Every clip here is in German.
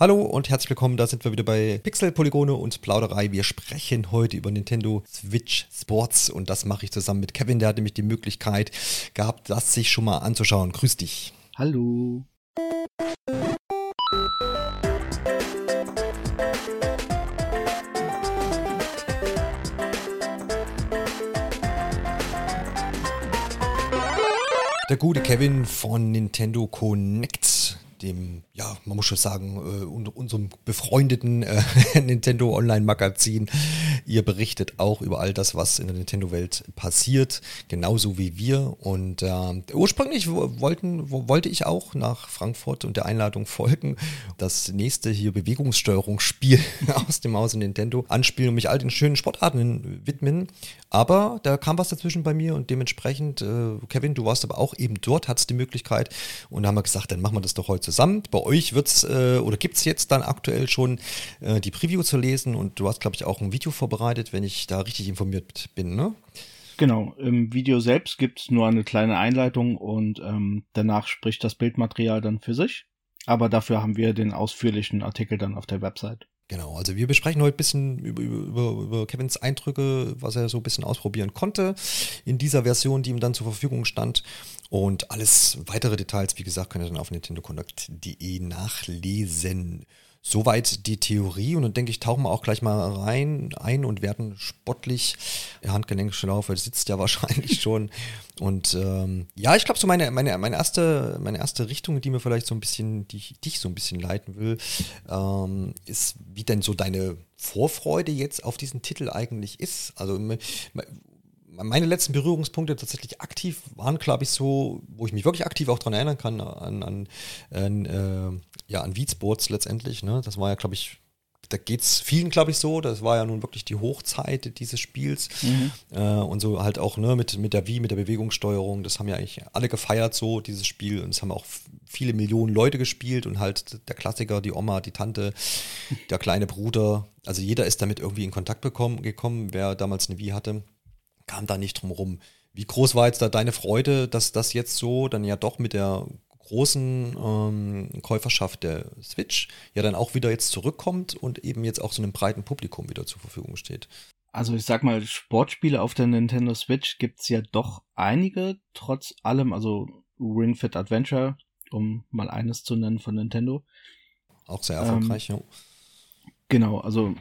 Hallo und herzlich willkommen, da sind wir wieder bei Pixel, Polygone und Plauderei. Wir sprechen heute über Nintendo Switch Sports und das mache ich zusammen mit Kevin, der hat nämlich die Möglichkeit gehabt, das sich schon mal anzuschauen. Grüß dich. Hallo. Der gute Kevin von Nintendo Connect dem, ja, man muss schon sagen, äh, unserem befreundeten äh, Nintendo Online-Magazin. Ihr berichtet auch über all das, was in der Nintendo-Welt passiert, genauso wie wir. Und äh, ursprünglich wollten, wollte ich auch nach Frankfurt und der Einladung folgen, das nächste hier Bewegungssteuerungsspiel aus dem Hause Nintendo anspielen und mich all den schönen Sportarten widmen. Aber da kam was dazwischen bei mir und dementsprechend, äh, Kevin, du warst aber auch eben dort, hattest die Möglichkeit und da haben wir gesagt, dann machen wir das doch heute zusammen. Bei euch wird's äh, oder gibt es jetzt dann aktuell schon äh, die Preview zu lesen und du hast, glaube ich, auch ein Video vorbereitet, wenn ich da richtig informiert bin, ne? Genau, im Video selbst gibt es nur eine kleine Einleitung und ähm, danach spricht das Bildmaterial dann für sich. Aber dafür haben wir den ausführlichen Artikel dann auf der Website. Genau, also wir besprechen heute ein bisschen über, über, über Kevins Eindrücke, was er so ein bisschen ausprobieren konnte in dieser Version, die ihm dann zur Verfügung stand. Und alles weitere Details, wie gesagt, könnt ihr dann auf nintendoconduct.de nachlesen. Soweit die Theorie und dann denke ich, tauchen wir auch gleich mal rein ein und werden sportlich. Der Handgelenkschlaufe sitzt ja wahrscheinlich schon. Und ähm, ja, ich glaube, so meine, meine, meine, erste, meine erste Richtung, die mir vielleicht so ein bisschen, die ich dich so ein bisschen leiten will, ähm, ist, wie denn so deine Vorfreude jetzt auf diesen Titel eigentlich ist. Also meine letzten Berührungspunkte tatsächlich aktiv waren, glaube ich, so, wo ich mich wirklich aktiv auch daran erinnern kann, an, an, an äh, ja, an Weedsports letztendlich. Ne? Das war ja, glaube ich, da geht es vielen, glaube ich, so. Das war ja nun wirklich die Hochzeit dieses Spiels. Mhm. Äh, und so halt auch ne, mit, mit der Wii, mit der Bewegungssteuerung. Das haben ja eigentlich alle gefeiert, so dieses Spiel. Und es haben auch viele Millionen Leute gespielt und halt der Klassiker, die Oma, die Tante, der kleine Bruder. Also jeder ist damit irgendwie in Kontakt bekommen, gekommen, wer damals eine Wii hatte kam da nicht drum rum. Wie groß war jetzt da deine Freude, dass das jetzt so dann ja doch mit der großen ähm, Käuferschaft der Switch ja dann auch wieder jetzt zurückkommt und eben jetzt auch so einem breiten Publikum wieder zur Verfügung steht? Also ich sag mal, Sportspiele auf der Nintendo Switch gibt es ja doch einige, trotz allem, also Ring Fit Adventure, um mal eines zu nennen von Nintendo. Auch sehr erfolgreich, ähm, ja. Genau, also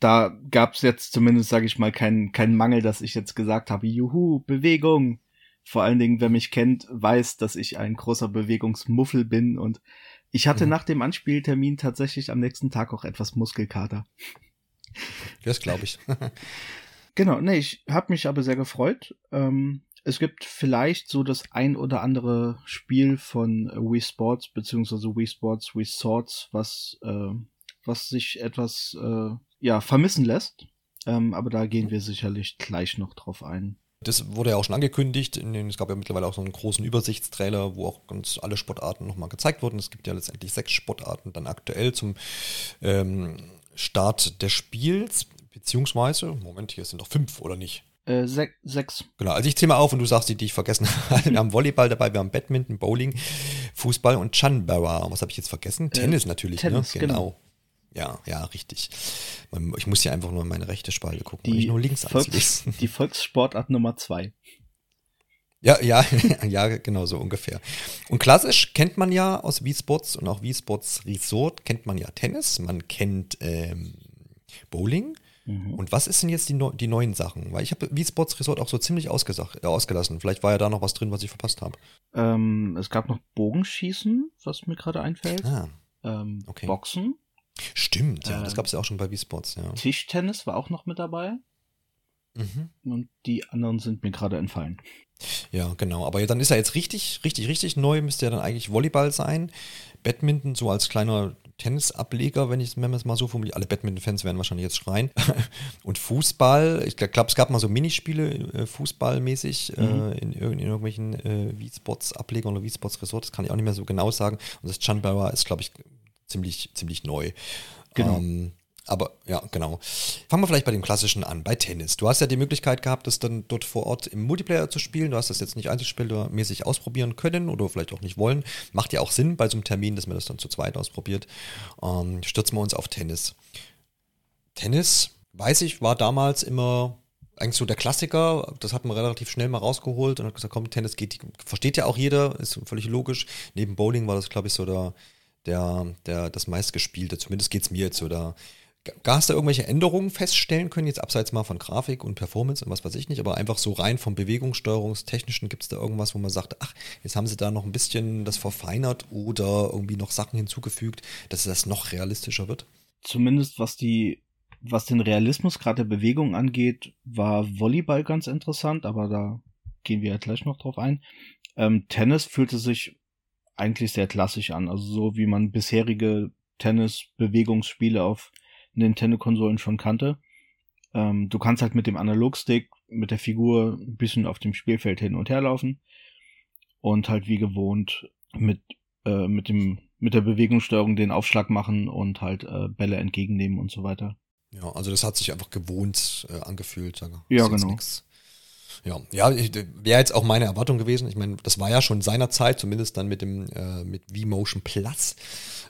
da gab es jetzt zumindest, sage ich mal, keinen keinen Mangel, dass ich jetzt gesagt habe, juhu, Bewegung. Vor allen Dingen, wer mich kennt, weiß, dass ich ein großer Bewegungsmuffel bin und ich hatte mhm. nach dem Anspieltermin tatsächlich am nächsten Tag auch etwas Muskelkater. Das glaube ich. genau, nee, ich habe mich aber sehr gefreut. Ähm, es gibt vielleicht so das ein oder andere Spiel von Wii Sports beziehungsweise Wii Sports Wii Swords, was äh, was sich etwas äh, ja, vermissen lässt. Ähm, aber da gehen wir sicherlich gleich noch drauf ein. Das wurde ja auch schon angekündigt. es gab ja mittlerweile auch so einen großen Übersichtstrailer, wo auch ganz alle Sportarten nochmal gezeigt wurden. Es gibt ja letztendlich sechs Sportarten dann aktuell zum ähm, Start des Spiels. Beziehungsweise, Moment, hier sind noch fünf, oder nicht? Äh, se sechs. Genau, also ich zähle mal auf und du sagst die, die ich vergessen habe. Wir haben Volleyball dabei, wir haben Badminton, Bowling, Fußball und Chunbara. Was habe ich jetzt vergessen? Äh, Tennis natürlich, ne? Tennis, ne? Genau. genau. Ja, ja, richtig. Ich muss ja einfach nur in meine rechte Spalte gucken, die nicht nur links Volks, Die Volkssportart Nummer zwei. Ja, ja, ja, genau so ungefähr. Und klassisch kennt man ja aus Wii Sports und auch Wii Sports Resort kennt man ja Tennis, man kennt ähm, Bowling. Mhm. Und was ist denn jetzt die, die neuen Sachen? Weil ich habe Wii Sports Resort auch so ziemlich äh, ausgelassen. Vielleicht war ja da noch was drin, was ich verpasst habe. Ähm, es gab noch Bogenschießen, was mir gerade einfällt. Ah, ähm, okay. Boxen. Stimmt, ja, ähm, das gab es ja auch schon bei Wii Sports, ja. Tischtennis war auch noch mit dabei. Mhm. Und die anderen sind mir gerade entfallen. Ja, genau. Aber dann ist er jetzt richtig, richtig, richtig neu, müsste ja dann eigentlich Volleyball sein. Badminton so als kleiner Tennisableger, wenn ich es mal so formuliere. Alle Badminton-Fans werden wahrscheinlich jetzt schreien. Und Fußball, ich glaube, es gab mal so Minispiele, äh, Fußballmäßig, äh, mhm. äh, in, in, irgendwelchen äh, Wii-Sports-Ablegern oder Wii-Sports-Resort, das kann ich auch nicht mehr so genau sagen. Und das Chunbara ist, glaube ich, ziemlich, ziemlich neu. Genau. Ähm, Aber ja, genau. Fangen wir vielleicht bei dem Klassischen an, bei Tennis. Du hast ja die Möglichkeit gehabt, das dann dort vor Ort im Multiplayer zu spielen. Du hast das jetzt nicht einzelspielermäßig ausprobieren können oder vielleicht auch nicht wollen. Macht ja auch Sinn bei so einem Termin, dass man das dann zu zweit ausprobiert. Ähm, stürzen wir uns auf Tennis. Tennis, weiß ich, war damals immer eigentlich so der Klassiker. Das hat man relativ schnell mal rausgeholt und hat gesagt, komm, Tennis geht, versteht ja auch jeder, ist völlig logisch. Neben Bowling war das, glaube ich, so der, der, der, das meistgespielte. Zumindest geht es mir jetzt so. Da Hast du irgendwelche Änderungen feststellen können, jetzt abseits mal von Grafik und Performance und was weiß ich nicht, aber einfach so rein vom Bewegungssteuerungstechnischen gibt es da irgendwas, wo man sagt, ach, jetzt haben sie da noch ein bisschen das verfeinert oder irgendwie noch Sachen hinzugefügt, dass das noch realistischer wird? Zumindest was die, was den Realismus gerade der Bewegung angeht, war Volleyball ganz interessant, aber da gehen wir ja gleich noch drauf ein. Ähm, Tennis fühlte sich eigentlich sehr klassisch an, also so wie man bisherige Tennis-Bewegungsspiele auf Nintendo-Konsolen schon kannte. Ähm, du kannst halt mit dem Analogstick, mit der Figur ein bisschen auf dem Spielfeld hin und her laufen und halt wie gewohnt mit, äh, mit dem, mit der Bewegungssteuerung den Aufschlag machen und halt äh, Bälle entgegennehmen und so weiter. Ja, also das hat sich einfach gewohnt äh, angefühlt. Sage. Ja, genau. Nix. Ja, ja wäre jetzt auch meine Erwartung gewesen. Ich meine, das war ja schon seinerzeit, zumindest dann mit dem äh, mit V-Motion Plus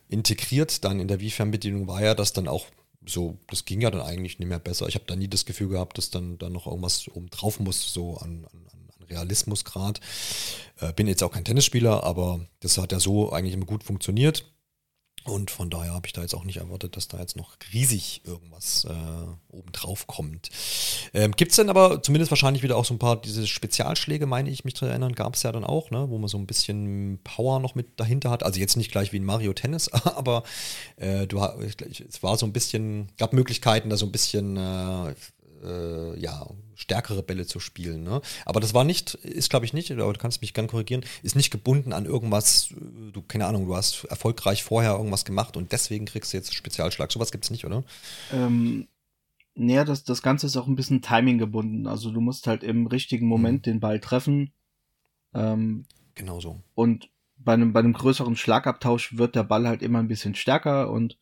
integriert. Dann in der Wii-Fernbedienung war ja das dann auch so, das ging ja dann eigentlich nicht mehr besser. Ich habe da nie das Gefühl gehabt, dass dann, dann noch irgendwas oben drauf muss, so an, an, an Realismusgrad. Äh, bin jetzt auch kein Tennisspieler, aber das hat ja so eigentlich immer gut funktioniert. Und von daher habe ich da jetzt auch nicht erwartet, dass da jetzt noch riesig irgendwas äh, obendrauf kommt. Ähm, Gibt es denn aber zumindest wahrscheinlich wieder auch so ein paar diese Spezialschläge, meine ich mich zu erinnern, gab es ja dann auch, ne, wo man so ein bisschen Power noch mit dahinter hat. Also jetzt nicht gleich wie in Mario Tennis, aber äh, du, es war so ein bisschen, gab Möglichkeiten, da so ein bisschen äh, äh, ja, stärkere Bälle zu spielen. Ne? Aber das war nicht, ist glaube ich nicht, aber du kannst mich gern korrigieren, ist nicht gebunden an irgendwas, äh, du, keine Ahnung, du hast erfolgreich vorher irgendwas gemacht und deswegen kriegst du jetzt Spezialschlag. Sowas gibt es nicht, oder? Ähm, naja, das, das Ganze ist auch ein bisschen Timing gebunden. Also du musst halt im richtigen Moment mhm. den Ball treffen. Ähm, genau so. Und bei einem, bei einem größeren Schlagabtausch wird der Ball halt immer ein bisschen stärker und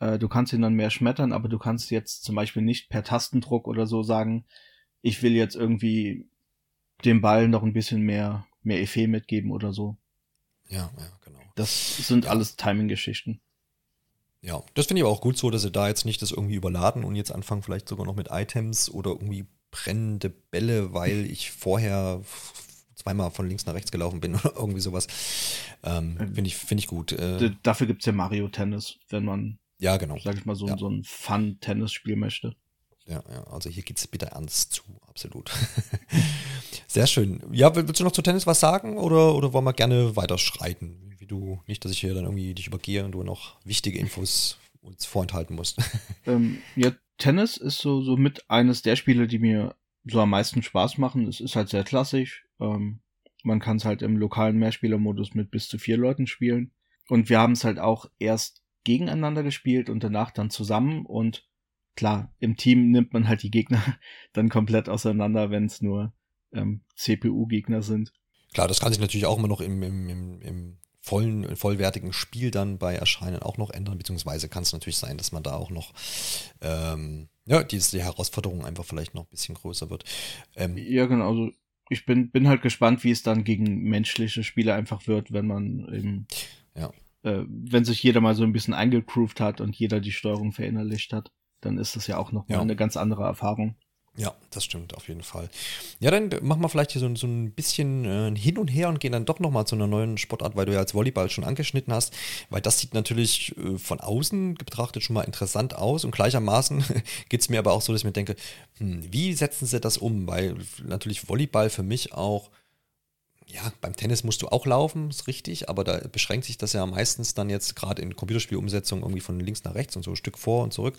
äh, du kannst ihn dann mehr schmettern, aber du kannst jetzt zum Beispiel nicht per Tastendruck oder so sagen, ich will jetzt irgendwie dem Ball noch ein bisschen mehr, mehr Effet mitgeben oder so. Ja, ja, genau. Das sind ja. alles Timing-Geschichten. Ja, das finde ich aber auch gut so, dass sie da jetzt nicht das irgendwie überladen und jetzt anfangen vielleicht sogar noch mit Items oder irgendwie brennende Bälle, weil ich vorher zweimal von links nach rechts gelaufen bin oder irgendwie sowas. Ähm, ähm finde ich, finde ich gut. Äh, dafür gibt's ja Mario Tennis, wenn man ja, genau. Sag ich mal, so, ja. so ein Fun-Tennis-Spiel möchte. Ja, also hier geht es bitte ernst zu, absolut. Sehr schön. Ja, willst du noch zu Tennis was sagen oder, oder wollen wir gerne weiterschreiten? Wie du, nicht, dass ich hier dann irgendwie dich übergehe und du noch wichtige Infos uns vorenthalten musst. Ähm, ja, Tennis ist so, so mit eines der Spiele, die mir so am meisten Spaß machen. Es ist halt sehr klassisch. Ähm, man kann es halt im lokalen Mehrspielermodus mit bis zu vier Leuten spielen. Und wir haben es halt auch erst gegeneinander gespielt und danach dann zusammen und klar, im Team nimmt man halt die Gegner dann komplett auseinander, wenn es nur ähm, CPU-Gegner sind. Klar, das kann sich natürlich auch immer noch im, im, im, im vollen, vollwertigen Spiel dann bei Erscheinen auch noch ändern, beziehungsweise kann es natürlich sein, dass man da auch noch ähm, ja, die, die Herausforderung einfach vielleicht noch ein bisschen größer wird. Ähm, ja, genau. Also ich bin, bin halt gespannt, wie es dann gegen menschliche Spieler einfach wird, wenn man eben ja äh, wenn sich jeder mal so ein bisschen eingegroovt hat und jeder die Steuerung verinnerlicht hat, dann ist das ja auch noch ja. eine ganz andere Erfahrung. Ja, das stimmt auf jeden Fall. Ja, dann machen wir vielleicht hier so, so ein bisschen äh, hin und her und gehen dann doch nochmal zu einer neuen Sportart, weil du ja als Volleyball schon angeschnitten hast, weil das sieht natürlich äh, von außen betrachtet schon mal interessant aus und gleichermaßen geht es mir aber auch so, dass ich mir denke, hm, wie setzen sie das um? Weil natürlich Volleyball für mich auch ja, beim Tennis musst du auch laufen, ist richtig, aber da beschränkt sich das ja meistens dann jetzt gerade in Computerspielumsetzung irgendwie von links nach rechts und so ein Stück vor und zurück.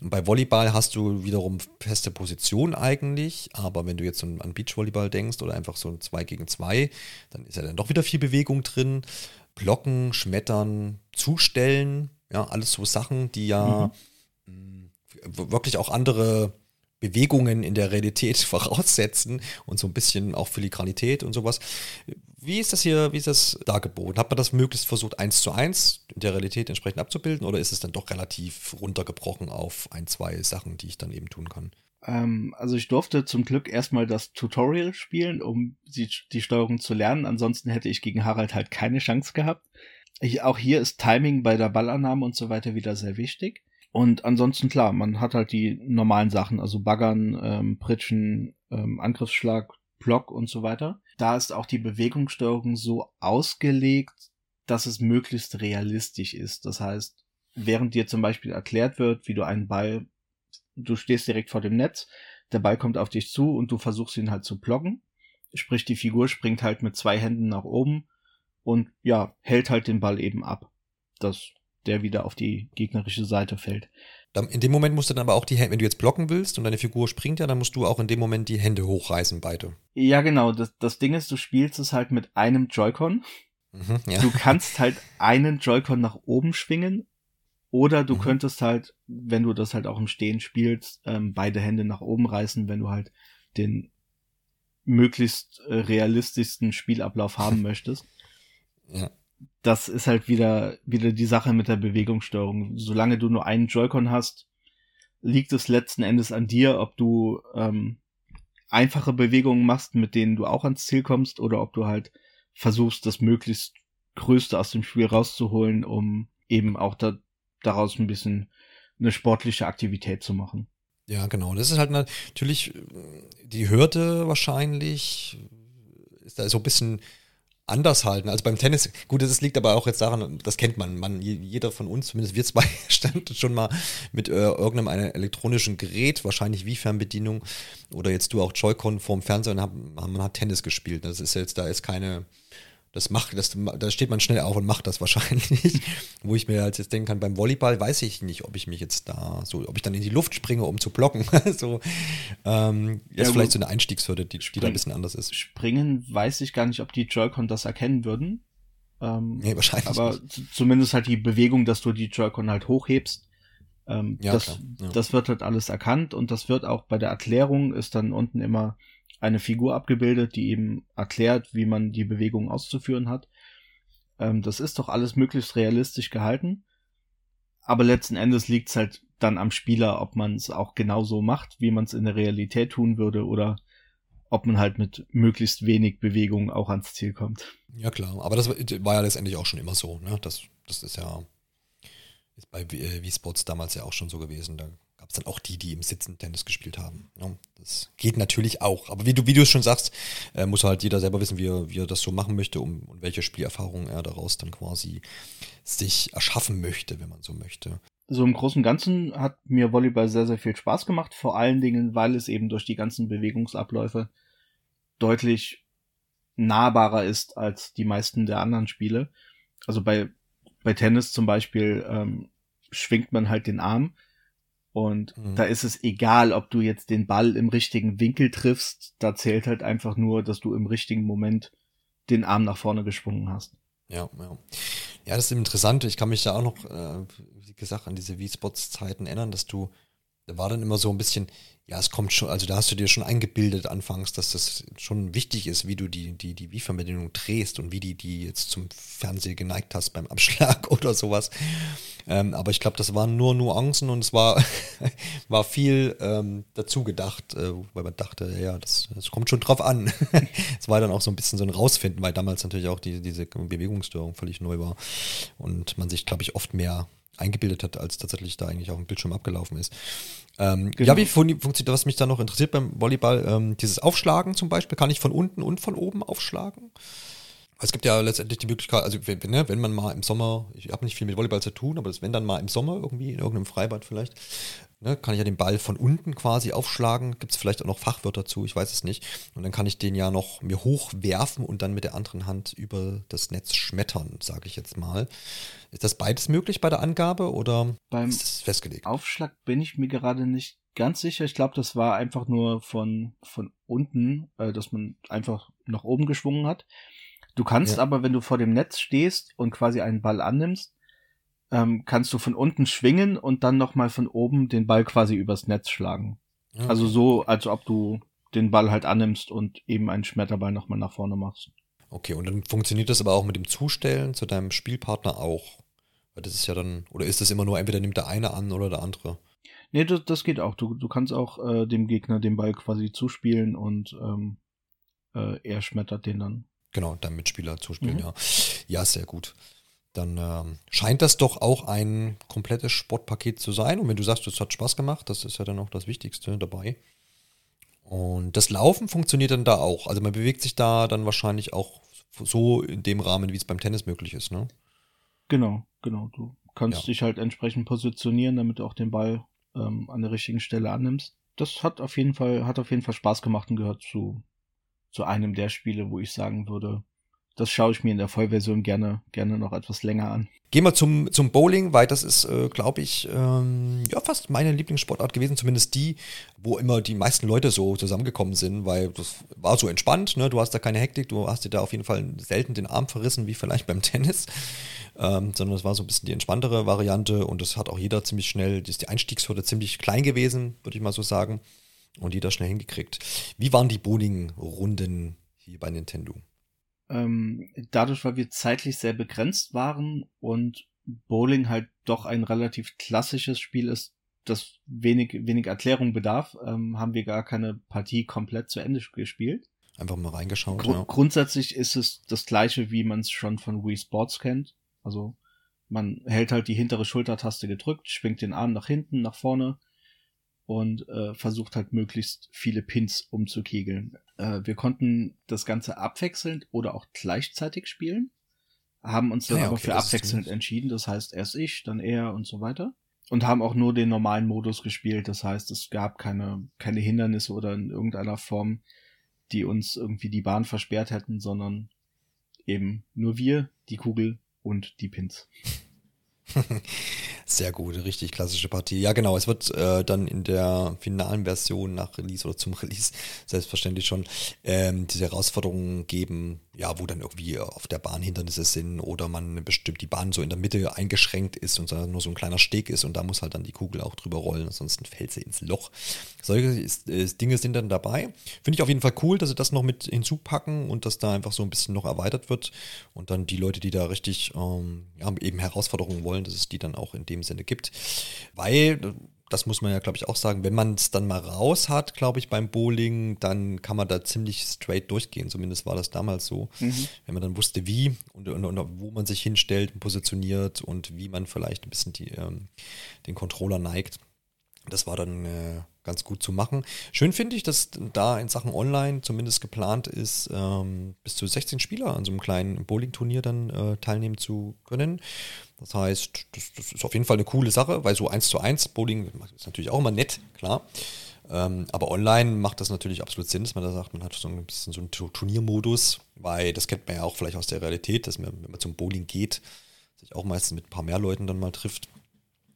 Und bei Volleyball hast du wiederum feste Position eigentlich, aber wenn du jetzt an Beachvolleyball denkst oder einfach so ein 2 gegen 2, dann ist ja dann doch wieder viel Bewegung drin. Blocken, Schmettern, Zustellen, ja, alles so Sachen, die ja mhm. wirklich auch andere Bewegungen in der Realität voraussetzen und so ein bisschen auch Filigranität und sowas. Wie ist das hier, wie ist das dargeboten? Hat man das möglichst versucht, eins zu eins in der Realität entsprechend abzubilden oder ist es dann doch relativ runtergebrochen auf ein, zwei Sachen, die ich dann eben tun kann? Ähm, also ich durfte zum Glück erstmal das Tutorial spielen, um die, die Steuerung zu lernen. Ansonsten hätte ich gegen Harald halt keine Chance gehabt. Ich, auch hier ist Timing bei der Ballannahme und so weiter wieder sehr wichtig. Und ansonsten klar, man hat halt die normalen Sachen, also Baggern, ähm, Pritschen, ähm, Angriffsschlag, Block und so weiter. Da ist auch die Bewegungssteuerung so ausgelegt, dass es möglichst realistisch ist. Das heißt, während dir zum Beispiel erklärt wird, wie du einen Ball, du stehst direkt vor dem Netz, der Ball kommt auf dich zu und du versuchst ihn halt zu blocken. Sprich, die Figur springt halt mit zwei Händen nach oben und ja, hält halt den Ball eben ab, dass der wieder auf die gegnerische Seite fällt. In dem Moment musst du dann aber auch die Hände, wenn du jetzt blocken willst und deine Figur springt ja, dann musst du auch in dem Moment die Hände hochreißen, beide. Ja, genau. Das, das Ding ist, du spielst es halt mit einem Joy-Con. Mhm, ja. Du kannst halt einen Joy-Con nach oben schwingen oder du mhm. könntest halt, wenn du das halt auch im Stehen spielst, ähm, beide Hände nach oben reißen, wenn du halt den möglichst äh, realistischsten Spielablauf haben möchtest. Ja das ist halt wieder, wieder die Sache mit der Bewegungssteuerung. Solange du nur einen Joy-Con hast, liegt es letzten Endes an dir, ob du ähm, einfache Bewegungen machst, mit denen du auch ans Ziel kommst, oder ob du halt versuchst, das möglichst Größte aus dem Spiel rauszuholen, um eben auch da, daraus ein bisschen eine sportliche Aktivität zu machen. Ja, genau. Das ist halt natürlich die Hürde wahrscheinlich, ist da so ein bisschen anders halten als beim Tennis. Gut, das liegt aber auch jetzt daran, das kennt man. man jeder von uns, zumindest wir zwei, stand schon mal mit äh, irgendeinem elektronischen Gerät, wahrscheinlich wie Fernbedienung oder jetzt du auch Joy-Con vorm Fernseher und hab, man hat Tennis gespielt. Das ist jetzt, da ist keine, das macht, das, da steht man schnell auf und macht das wahrscheinlich. Wo ich mir halt jetzt denken kann, beim Volleyball weiß ich nicht, ob ich mich jetzt da so, ob ich dann in die Luft springe, um zu blocken. so, ähm, ja, ist vielleicht so eine Einstiegshürde, die, die da ein bisschen anders ist. Springen weiß ich gar nicht, ob die Joy-Con das erkennen würden. Ähm, nee, wahrscheinlich. Aber nicht. zumindest halt die Bewegung, dass du die Joy-Con halt hochhebst. Ähm, ja, das, ja. das wird halt alles erkannt und das wird auch bei der Erklärung ist dann unten immer eine Figur abgebildet, die eben erklärt, wie man die Bewegung auszuführen hat. Ähm, das ist doch alles möglichst realistisch gehalten. Aber letzten Endes liegt es halt dann am Spieler, ob man es auch genauso macht, wie man es in der Realität tun würde, oder ob man halt mit möglichst wenig Bewegung auch ans Ziel kommt. Ja klar, aber das war ja letztendlich auch schon immer so. Ne? Das, das ist ja ist bei Wii Sports damals ja auch schon so gewesen. Da gab es dann auch die, die im Sitzen Tennis gespielt haben. Ja, das geht natürlich auch. Aber wie du, wie du es schon sagst, äh, muss halt jeder selber wissen, wie er, wie er das so machen möchte um, und welche Spielerfahrungen er daraus dann quasi sich erschaffen möchte, wenn man so möchte. So im Großen und Ganzen hat mir Volleyball sehr, sehr viel Spaß gemacht, vor allen Dingen, weil es eben durch die ganzen Bewegungsabläufe deutlich nahbarer ist als die meisten der anderen Spiele. Also bei, bei Tennis zum Beispiel ähm, schwingt man halt den Arm und mhm. da ist es egal, ob du jetzt den Ball im richtigen Winkel triffst. Da zählt halt einfach nur, dass du im richtigen Moment den Arm nach vorne geschwungen hast. Ja, ja. Ja, das ist interessant. Ich kann mich da auch noch, äh, wie gesagt, an diese V-Spots-Zeiten erinnern, dass du, da war dann immer so ein bisschen, ja, es kommt schon, also da hast du dir schon eingebildet anfangs, dass das schon wichtig ist, wie du die, die, die Wii-Verbindung drehst und wie die, die jetzt zum Fernseher geneigt hast beim Abschlag oder sowas. Ähm, aber ich glaube, das waren nur Nuancen und es war, war viel ähm, dazu gedacht, äh, weil man dachte, ja, das, das kommt schon drauf an. Es war dann auch so ein bisschen so ein Rausfinden, weil damals natürlich auch die, diese Bewegungsstörung völlig neu war und man sich, glaube ich, oft mehr eingebildet hat, als tatsächlich da eigentlich auf dem Bildschirm abgelaufen ist. Ähm, genau. Ja, wie funktioniert, was mich da noch interessiert beim Volleyball, ähm, dieses Aufschlagen zum Beispiel, kann ich von unten und von oben aufschlagen? Es gibt ja letztendlich die Möglichkeit, also wenn, ne, wenn man mal im Sommer, ich habe nicht viel mit Volleyball zu tun, aber das, wenn dann mal im Sommer irgendwie in irgendeinem Freibad vielleicht, ne, kann ich ja den Ball von unten quasi aufschlagen. Gibt es vielleicht auch noch Fachwörter zu, ich weiß es nicht. Und dann kann ich den ja noch mir hochwerfen und dann mit der anderen Hand über das Netz schmettern, sage ich jetzt mal. Ist das beides möglich bei der Angabe oder Beim ist das festgelegt? Aufschlag bin ich mir gerade nicht ganz sicher. Ich glaube, das war einfach nur von, von unten, äh, dass man einfach nach oben geschwungen hat. Du kannst ja. aber, wenn du vor dem Netz stehst und quasi einen Ball annimmst, ähm, kannst du von unten schwingen und dann nochmal von oben den Ball quasi übers Netz schlagen. Okay. Also so, als ob du den Ball halt annimmst und eben einen Schmetterball nochmal nach vorne machst. Okay, und dann funktioniert das aber auch mit dem Zustellen zu deinem Spielpartner auch. Weil das ist ja dann, oder ist das immer nur, entweder nimmt der eine an oder der andere? Nee, das, das geht auch. Du, du kannst auch äh, dem Gegner den Ball quasi zuspielen und ähm, äh, er schmettert den dann. Genau, dein Mitspieler zuspielen, mhm. ja. Ja, sehr gut. Dann ähm, scheint das doch auch ein komplettes Sportpaket zu sein. Und wenn du sagst, es hat Spaß gemacht, das ist ja dann auch das Wichtigste dabei. Und das Laufen funktioniert dann da auch. Also man bewegt sich da dann wahrscheinlich auch so in dem Rahmen, wie es beim Tennis möglich ist, ne? Genau, genau. Du kannst ja. dich halt entsprechend positionieren, damit du auch den Ball ähm, an der richtigen Stelle annimmst. Das hat auf jeden Fall, hat auf jeden Fall Spaß gemacht und gehört zu, zu einem der Spiele, wo ich sagen würde, das schaue ich mir in der Vollversion gerne, gerne noch etwas länger an. Gehen wir zum, zum Bowling, weil das ist, äh, glaube ich, ähm, ja, fast meine Lieblingssportart gewesen, zumindest die, wo immer die meisten Leute so zusammengekommen sind, weil das war so entspannt, ne? du hast da keine Hektik, du hast dir da auf jeden Fall selten den Arm verrissen, wie vielleicht beim Tennis, ähm, sondern es war so ein bisschen die entspanntere Variante und das hat auch jeder ziemlich schnell, das ist die Einstiegshürde ziemlich klein gewesen, würde ich mal so sagen, und jeder schnell hingekriegt. Wie waren die Bowling-Runden hier bei Nintendo? ähm, dadurch, weil wir zeitlich sehr begrenzt waren und Bowling halt doch ein relativ klassisches Spiel ist, das wenig, wenig Erklärung bedarf, ähm, haben wir gar keine Partie komplett zu Ende gespielt. Einfach mal reingeschaut. Gru ja. Grundsätzlich ist es das gleiche, wie man es schon von Wii Sports kennt. Also man hält halt die hintere Schultertaste gedrückt, schwingt den Arm nach hinten, nach vorne und äh, versucht halt möglichst viele Pins umzukegeln. Äh, wir konnten das Ganze abwechselnd oder auch gleichzeitig spielen, haben uns dann ja, okay, aber für abwechselnd entschieden. Das heißt, erst ich, dann er und so weiter. Und haben auch nur den normalen Modus gespielt. Das heißt, es gab keine, keine Hindernisse oder in irgendeiner Form, die uns irgendwie die Bahn versperrt hätten, sondern eben nur wir, die Kugel und die Pins. Sehr gut, richtig klassische Partie. Ja, genau, es wird äh, dann in der finalen Version nach Release oder zum Release selbstverständlich schon ähm, diese Herausforderungen geben, ja, wo dann irgendwie auf der Bahn Hindernisse sind oder man bestimmt die Bahn so in der Mitte eingeschränkt ist und nur so ein kleiner Steg ist und da muss halt dann die Kugel auch drüber rollen, ansonsten fällt sie ins Loch. Solche äh, Dinge sind dann dabei. Finde ich auf jeden Fall cool, dass sie das noch mit hinzupacken und dass da einfach so ein bisschen noch erweitert wird und dann die Leute, die da richtig ähm, ja, eben Herausforderungen wollen, dass es die dann auch in dem Sinne gibt. Weil das muss man ja, glaube ich, auch sagen, wenn man es dann mal raus hat, glaube ich, beim Bowling, dann kann man da ziemlich straight durchgehen. Zumindest war das damals so. Mhm. Wenn man dann wusste, wie und, und, und, wo man sich hinstellt und positioniert und wie man vielleicht ein bisschen die, ähm, den Controller neigt. Das war dann äh, ganz gut zu machen. Schön finde ich, dass da in Sachen Online zumindest geplant ist, ähm, bis zu 16 Spieler an so einem kleinen Bowling-Turnier dann äh, teilnehmen zu können. Das heißt, das, das, ist auf jeden Fall eine coole Sache, weil so 1 zu 1 Bowling ist natürlich auch immer nett, klar. Ähm, aber online macht das natürlich absolut Sinn, dass man da sagt, man hat so ein bisschen so einen Turniermodus, weil das kennt man ja auch vielleicht aus der Realität, dass man, wenn man zum Bowling geht, sich auch meistens mit ein paar mehr Leuten dann mal trifft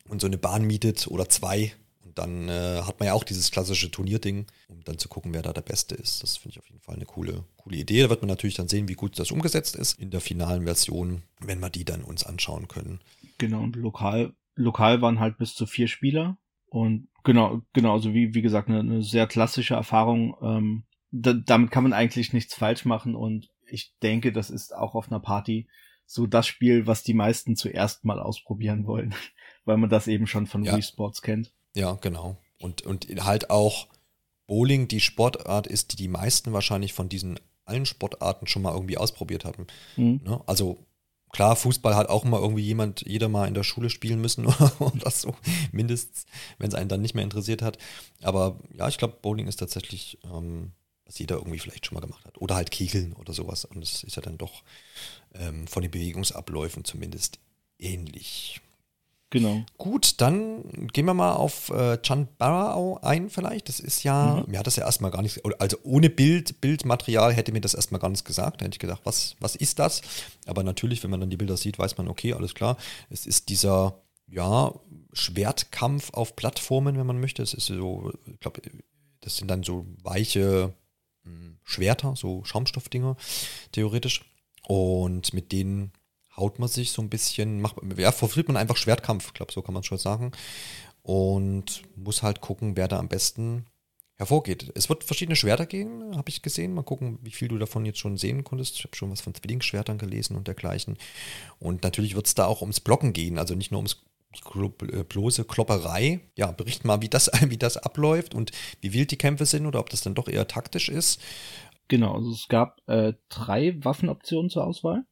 und so eine Bahn mietet oder zwei dann äh, hat man ja auch dieses klassische Turnierding, um dann zu gucken, wer da der Beste ist. Das finde ich auf jeden Fall eine coole, coole Idee. Da wird man natürlich dann sehen, wie gut das umgesetzt ist in der finalen Version, wenn wir die dann uns anschauen können. Genau, und lokal, lokal waren halt bis zu vier Spieler. Und genau, genau, also wie, wie gesagt, eine, eine sehr klassische Erfahrung. Ähm, da, damit kann man eigentlich nichts falsch machen und ich denke, das ist auch auf einer Party so das Spiel, was die meisten zuerst mal ausprobieren wollen, weil man das eben schon von ja. Wii Sports kennt. Ja, genau. Und, und halt auch Bowling die Sportart ist, die die meisten wahrscheinlich von diesen allen Sportarten schon mal irgendwie ausprobiert hatten. Mhm. Ne? Also klar, Fußball hat auch mal irgendwie jemand, jeder mal in der Schule spielen müssen oder so, mindestens, wenn es einen dann nicht mehr interessiert hat. Aber ja, ich glaube, Bowling ist tatsächlich, ähm, was jeder irgendwie vielleicht schon mal gemacht hat. Oder halt Kegeln oder sowas. Und es ist ja dann doch ähm, von den Bewegungsabläufen zumindest ähnlich. Genau. Gut, dann gehen wir mal auf äh, Chan Barao ein vielleicht. Das ist ja, mhm. mir hat das ja erstmal gar nichts, also ohne Bild, Bildmaterial hätte mir das erstmal gar nichts gesagt. Da hätte ich gedacht, was, was ist das? Aber natürlich, wenn man dann die Bilder sieht, weiß man, okay, alles klar. Es ist dieser, ja, Schwertkampf auf Plattformen, wenn man möchte. Es ist so, ich glaube, das sind dann so weiche hm, Schwerter, so Schaumstoffdinger, theoretisch. Und mit denen haut man sich so ein bisschen, macht, ja, verführt man einfach Schwertkampf, glaube, so kann man schon sagen. Und muss halt gucken, wer da am besten hervorgeht. Es wird verschiedene Schwerter gehen, habe ich gesehen. Mal gucken, wie viel du davon jetzt schon sehen konntest. Ich habe schon was von Zwillingsschwertern gelesen und dergleichen. Und natürlich wird es da auch ums Blocken gehen, also nicht nur ums äh, bloße Klopperei. Ja, bericht mal, wie das, wie das abläuft und wie wild die Kämpfe sind oder ob das dann doch eher taktisch ist. Genau, also es gab äh, drei Waffenoptionen zur Auswahl.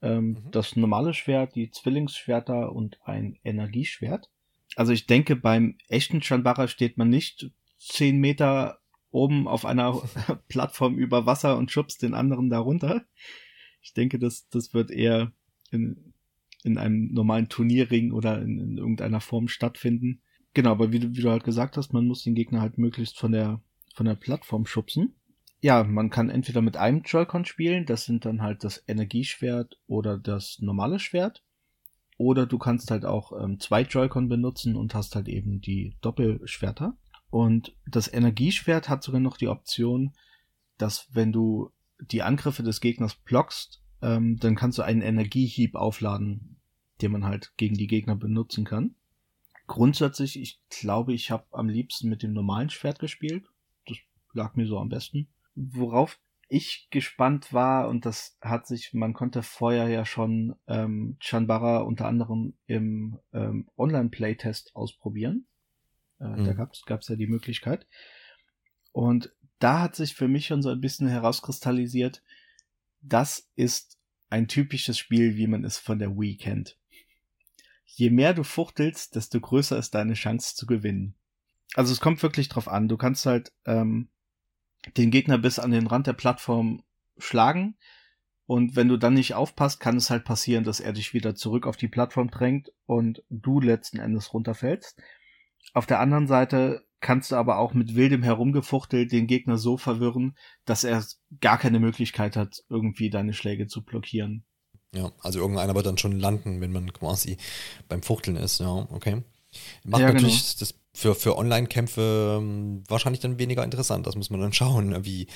Ähm, mhm. Das normale Schwert, die Zwillingsschwerter und ein Energieschwert. Also ich denke, beim echten Chanbara steht man nicht zehn Meter oben auf einer Plattform über Wasser und schubst den anderen darunter. Ich denke, das, das wird eher in, in einem normalen Turnierring oder in, in irgendeiner Form stattfinden. Genau, aber wie, wie du halt gesagt hast, man muss den Gegner halt möglichst von der, von der Plattform schubsen. Ja, man kann entweder mit einem Joy-Con spielen, das sind dann halt das Energieschwert oder das normale Schwert. Oder du kannst halt auch ähm, zwei Joy-Con benutzen und hast halt eben die Doppelschwerter. Und das Energieschwert hat sogar noch die Option, dass wenn du die Angriffe des Gegners blockst, ähm, dann kannst du einen Energiehieb aufladen, den man halt gegen die Gegner benutzen kann. Grundsätzlich, ich glaube, ich habe am liebsten mit dem normalen Schwert gespielt. Das lag mir so am besten. Worauf ich gespannt war, und das hat sich, man konnte vorher ja schon ähm, Chanbara unter anderem im ähm, Online-Playtest ausprobieren. Äh, mhm. Da gab's gab's ja die Möglichkeit. Und da hat sich für mich schon so ein bisschen herauskristallisiert, das ist ein typisches Spiel, wie man es von der Wii kennt. Je mehr du fuchtelst, desto größer ist deine Chance zu gewinnen. Also es kommt wirklich drauf an. Du kannst halt ähm, den Gegner bis an den Rand der Plattform schlagen. Und wenn du dann nicht aufpasst, kann es halt passieren, dass er dich wieder zurück auf die Plattform drängt und du letzten Endes runterfällst. Auf der anderen Seite kannst du aber auch mit wildem Herumgefuchtel den Gegner so verwirren, dass er gar keine Möglichkeit hat, irgendwie deine Schläge zu blockieren. Ja, also irgendeiner wird dann schon landen, wenn man quasi beim Fuchteln ist, ja, okay. Macht Ja, natürlich das für, für Online-Kämpfe ähm, wahrscheinlich dann weniger interessant. Das muss man dann schauen. ne, Wie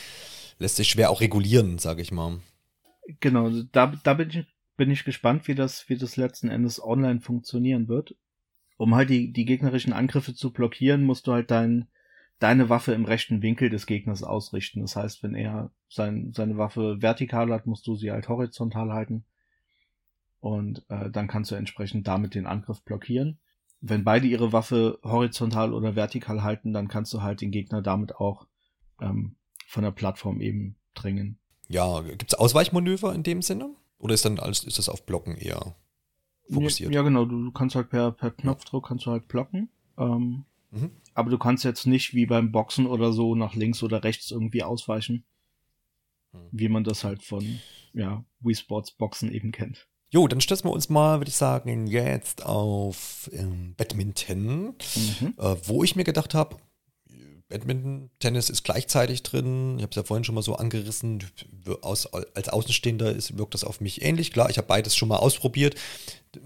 lässt sich schwer auch regulieren, sage ich mal. Genau, da, da bin ich, bin ich gespannt, wie das, wie das letzten Endes online funktionieren wird. Um halt die, die gegnerischen Angriffe zu blockieren, musst du halt dein, deine Waffe im rechten Winkel des Gegners ausrichten. Das heißt, wenn er sein, seine Waffe vertikal hat, musst du sie halt horizontal halten. Und äh, dann kannst du entsprechend damit den Angriff blockieren. Wenn beide ihre Waffe horizontal oder vertikal halten, dann kannst du halt den Gegner damit auch ähm, von der Plattform eben drängen. Ja, gibt es Ausweichmanöver in dem Sinne? Oder ist dann alles, ist das auf Blocken eher fokussiert? Ja, ja, genau. Du, du kannst halt per, per Knopfdruck kannst du halt blocken. Ähm, Mhm. aber du kannst jetzt nicht wie beim Boxen oder so nach links oder rechts irgendwie ausweichen. Hm. Wie man das halt von ja, Wii Sports Boxen eben kennt. Jo, dann stürzen wir uns mal, würde ich sagen, jetzt auf ähm, Badminton, Mhm. äh, wo ich mir gedacht habe, Badminton, Tennis ist gleichzeitig drin. Ich habe es ja vorhin schon mal so angerissen. Aus, als Außenstehender ist, wirkt das auf mich ähnlich. Klar, ich habe beides schon mal ausprobiert.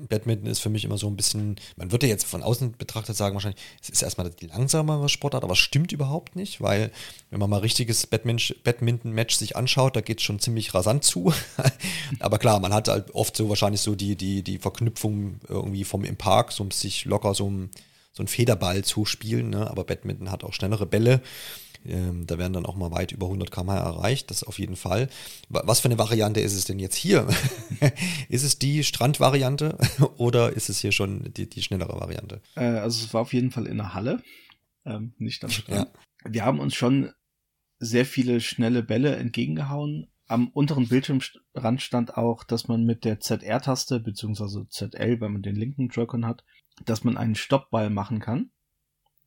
Badminton ist für mich immer so ein bisschen, man würde jetzt von außen betrachtet sagen, wahrscheinlich, es ist erstmal die langsamere Sportart, aber stimmt überhaupt nicht, weil wenn man mal richtiges Badmin- Badminton-Match sich anschaut, da geht es schon ziemlich rasant zu. aber klar, man hat halt oft so wahrscheinlich so die, die, die Verknüpfung irgendwie vom im Park, so um sich locker so ein, so ein Federball zu spielen, ne? aber Badminton hat auch schnellere Bälle. Ähm, da werden dann auch mal weit über 100 km erreicht, das auf jeden Fall. Wa- Was für eine Variante ist es denn jetzt hier? ist es die Strandvariante oder ist es hier schon die, die schnellere Variante? Äh, also es war auf jeden Fall in der Halle, ähm, nicht am Strand. Wir haben uns schon sehr viele schnelle Bälle entgegengehauen. Am unteren Bildschirmrand stand auch, dass man mit der ZR-Taste, beziehungsweise ZL, wenn man den linken Joy-Con hat, dass man einen Stoppball machen kann.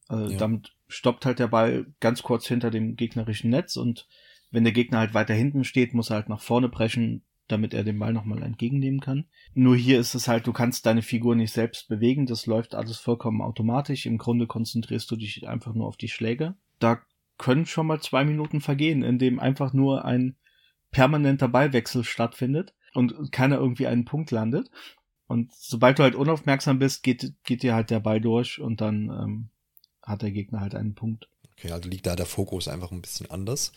Also Ja. Damit stoppt halt der Ball ganz kurz hinter dem gegnerischen Netz und wenn der Gegner halt weiter hinten steht, muss er halt nach vorne brechen, damit er den Ball nochmal entgegennehmen kann. Nur hier ist es halt, du kannst deine Figur nicht selbst bewegen, das läuft alles vollkommen automatisch. Im Grunde konzentrierst du dich einfach nur auf die Schläge. Da können schon mal zwei Minuten vergehen, in dem einfach nur ein permanenter Ballwechsel stattfindet und keiner irgendwie einen Punkt landet. Und sobald du halt unaufmerksam bist, geht, geht dir halt der Ball durch und dann ähm, hat der Gegner halt einen Punkt. Okay, also liegt da der Fokus einfach ein bisschen anders.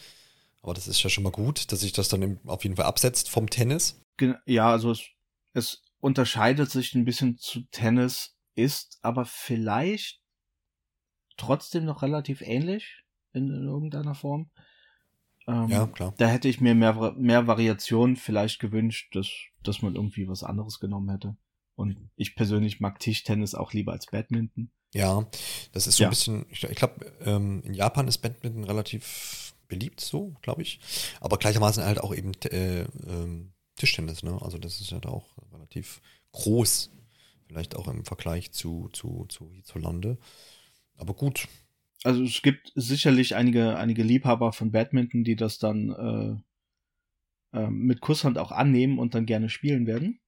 Aber das ist ja schon mal gut, dass sich das dann auf jeden Fall absetzt vom Tennis. Ja, also es, es unterscheidet sich ein bisschen zu Tennis, ist aber vielleicht trotzdem noch relativ ähnlich. in, in irgendeiner Form. Ähm, ja, klar. Da hätte ich mir mehr, mehr Variationen vielleicht gewünscht, dass, dass man irgendwie was anderes genommen hätte. Und ich persönlich mag Tischtennis auch lieber als Badminton. Ja, das ist so ja. ein bisschen, ich, ich glaube, ähm, in Japan ist Badminton relativ beliebt, so, glaube ich. Aber gleichermaßen halt auch eben äh, ähm, Tischtennis, ne? Also das ist ja da auch relativ groß, vielleicht auch im Vergleich zu, zu, zu hierzulande. Aber gut. Also es gibt sicherlich einige, einige Liebhaber von Badminton, die das dann äh, äh, mit Kusshand auch annehmen und dann gerne spielen werden.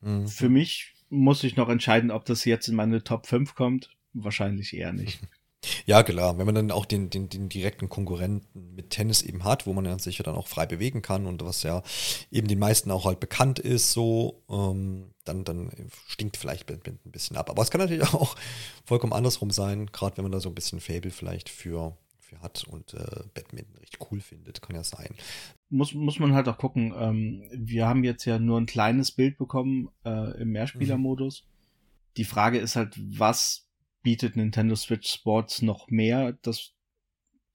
Mhm. Für mich muss ich noch entscheiden, ob das jetzt in meine Top 5 kommt. Wahrscheinlich eher nicht. Ja, klar. Wenn man dann auch den, den, den direkten Konkurrenten mit Tennis eben hat, wo man sich ja dann auch frei bewegen kann und was ja eben den meisten auch halt bekannt ist, so, ähm, dann, dann stinkt vielleicht Badminton ein bisschen ab. Aber es kann natürlich auch vollkommen andersrum sein, gerade wenn man da so ein bisschen Fable vielleicht für, für hat und äh, Badminton richtig cool findet, kann ja sein. Muss, muss man halt auch gucken. Ähm, wir haben jetzt ja nur ein kleines Bild bekommen äh, im Mehrspielermodus. Mhm. Die Frage ist halt, was bietet Nintendo Switch Sports noch mehr. Das,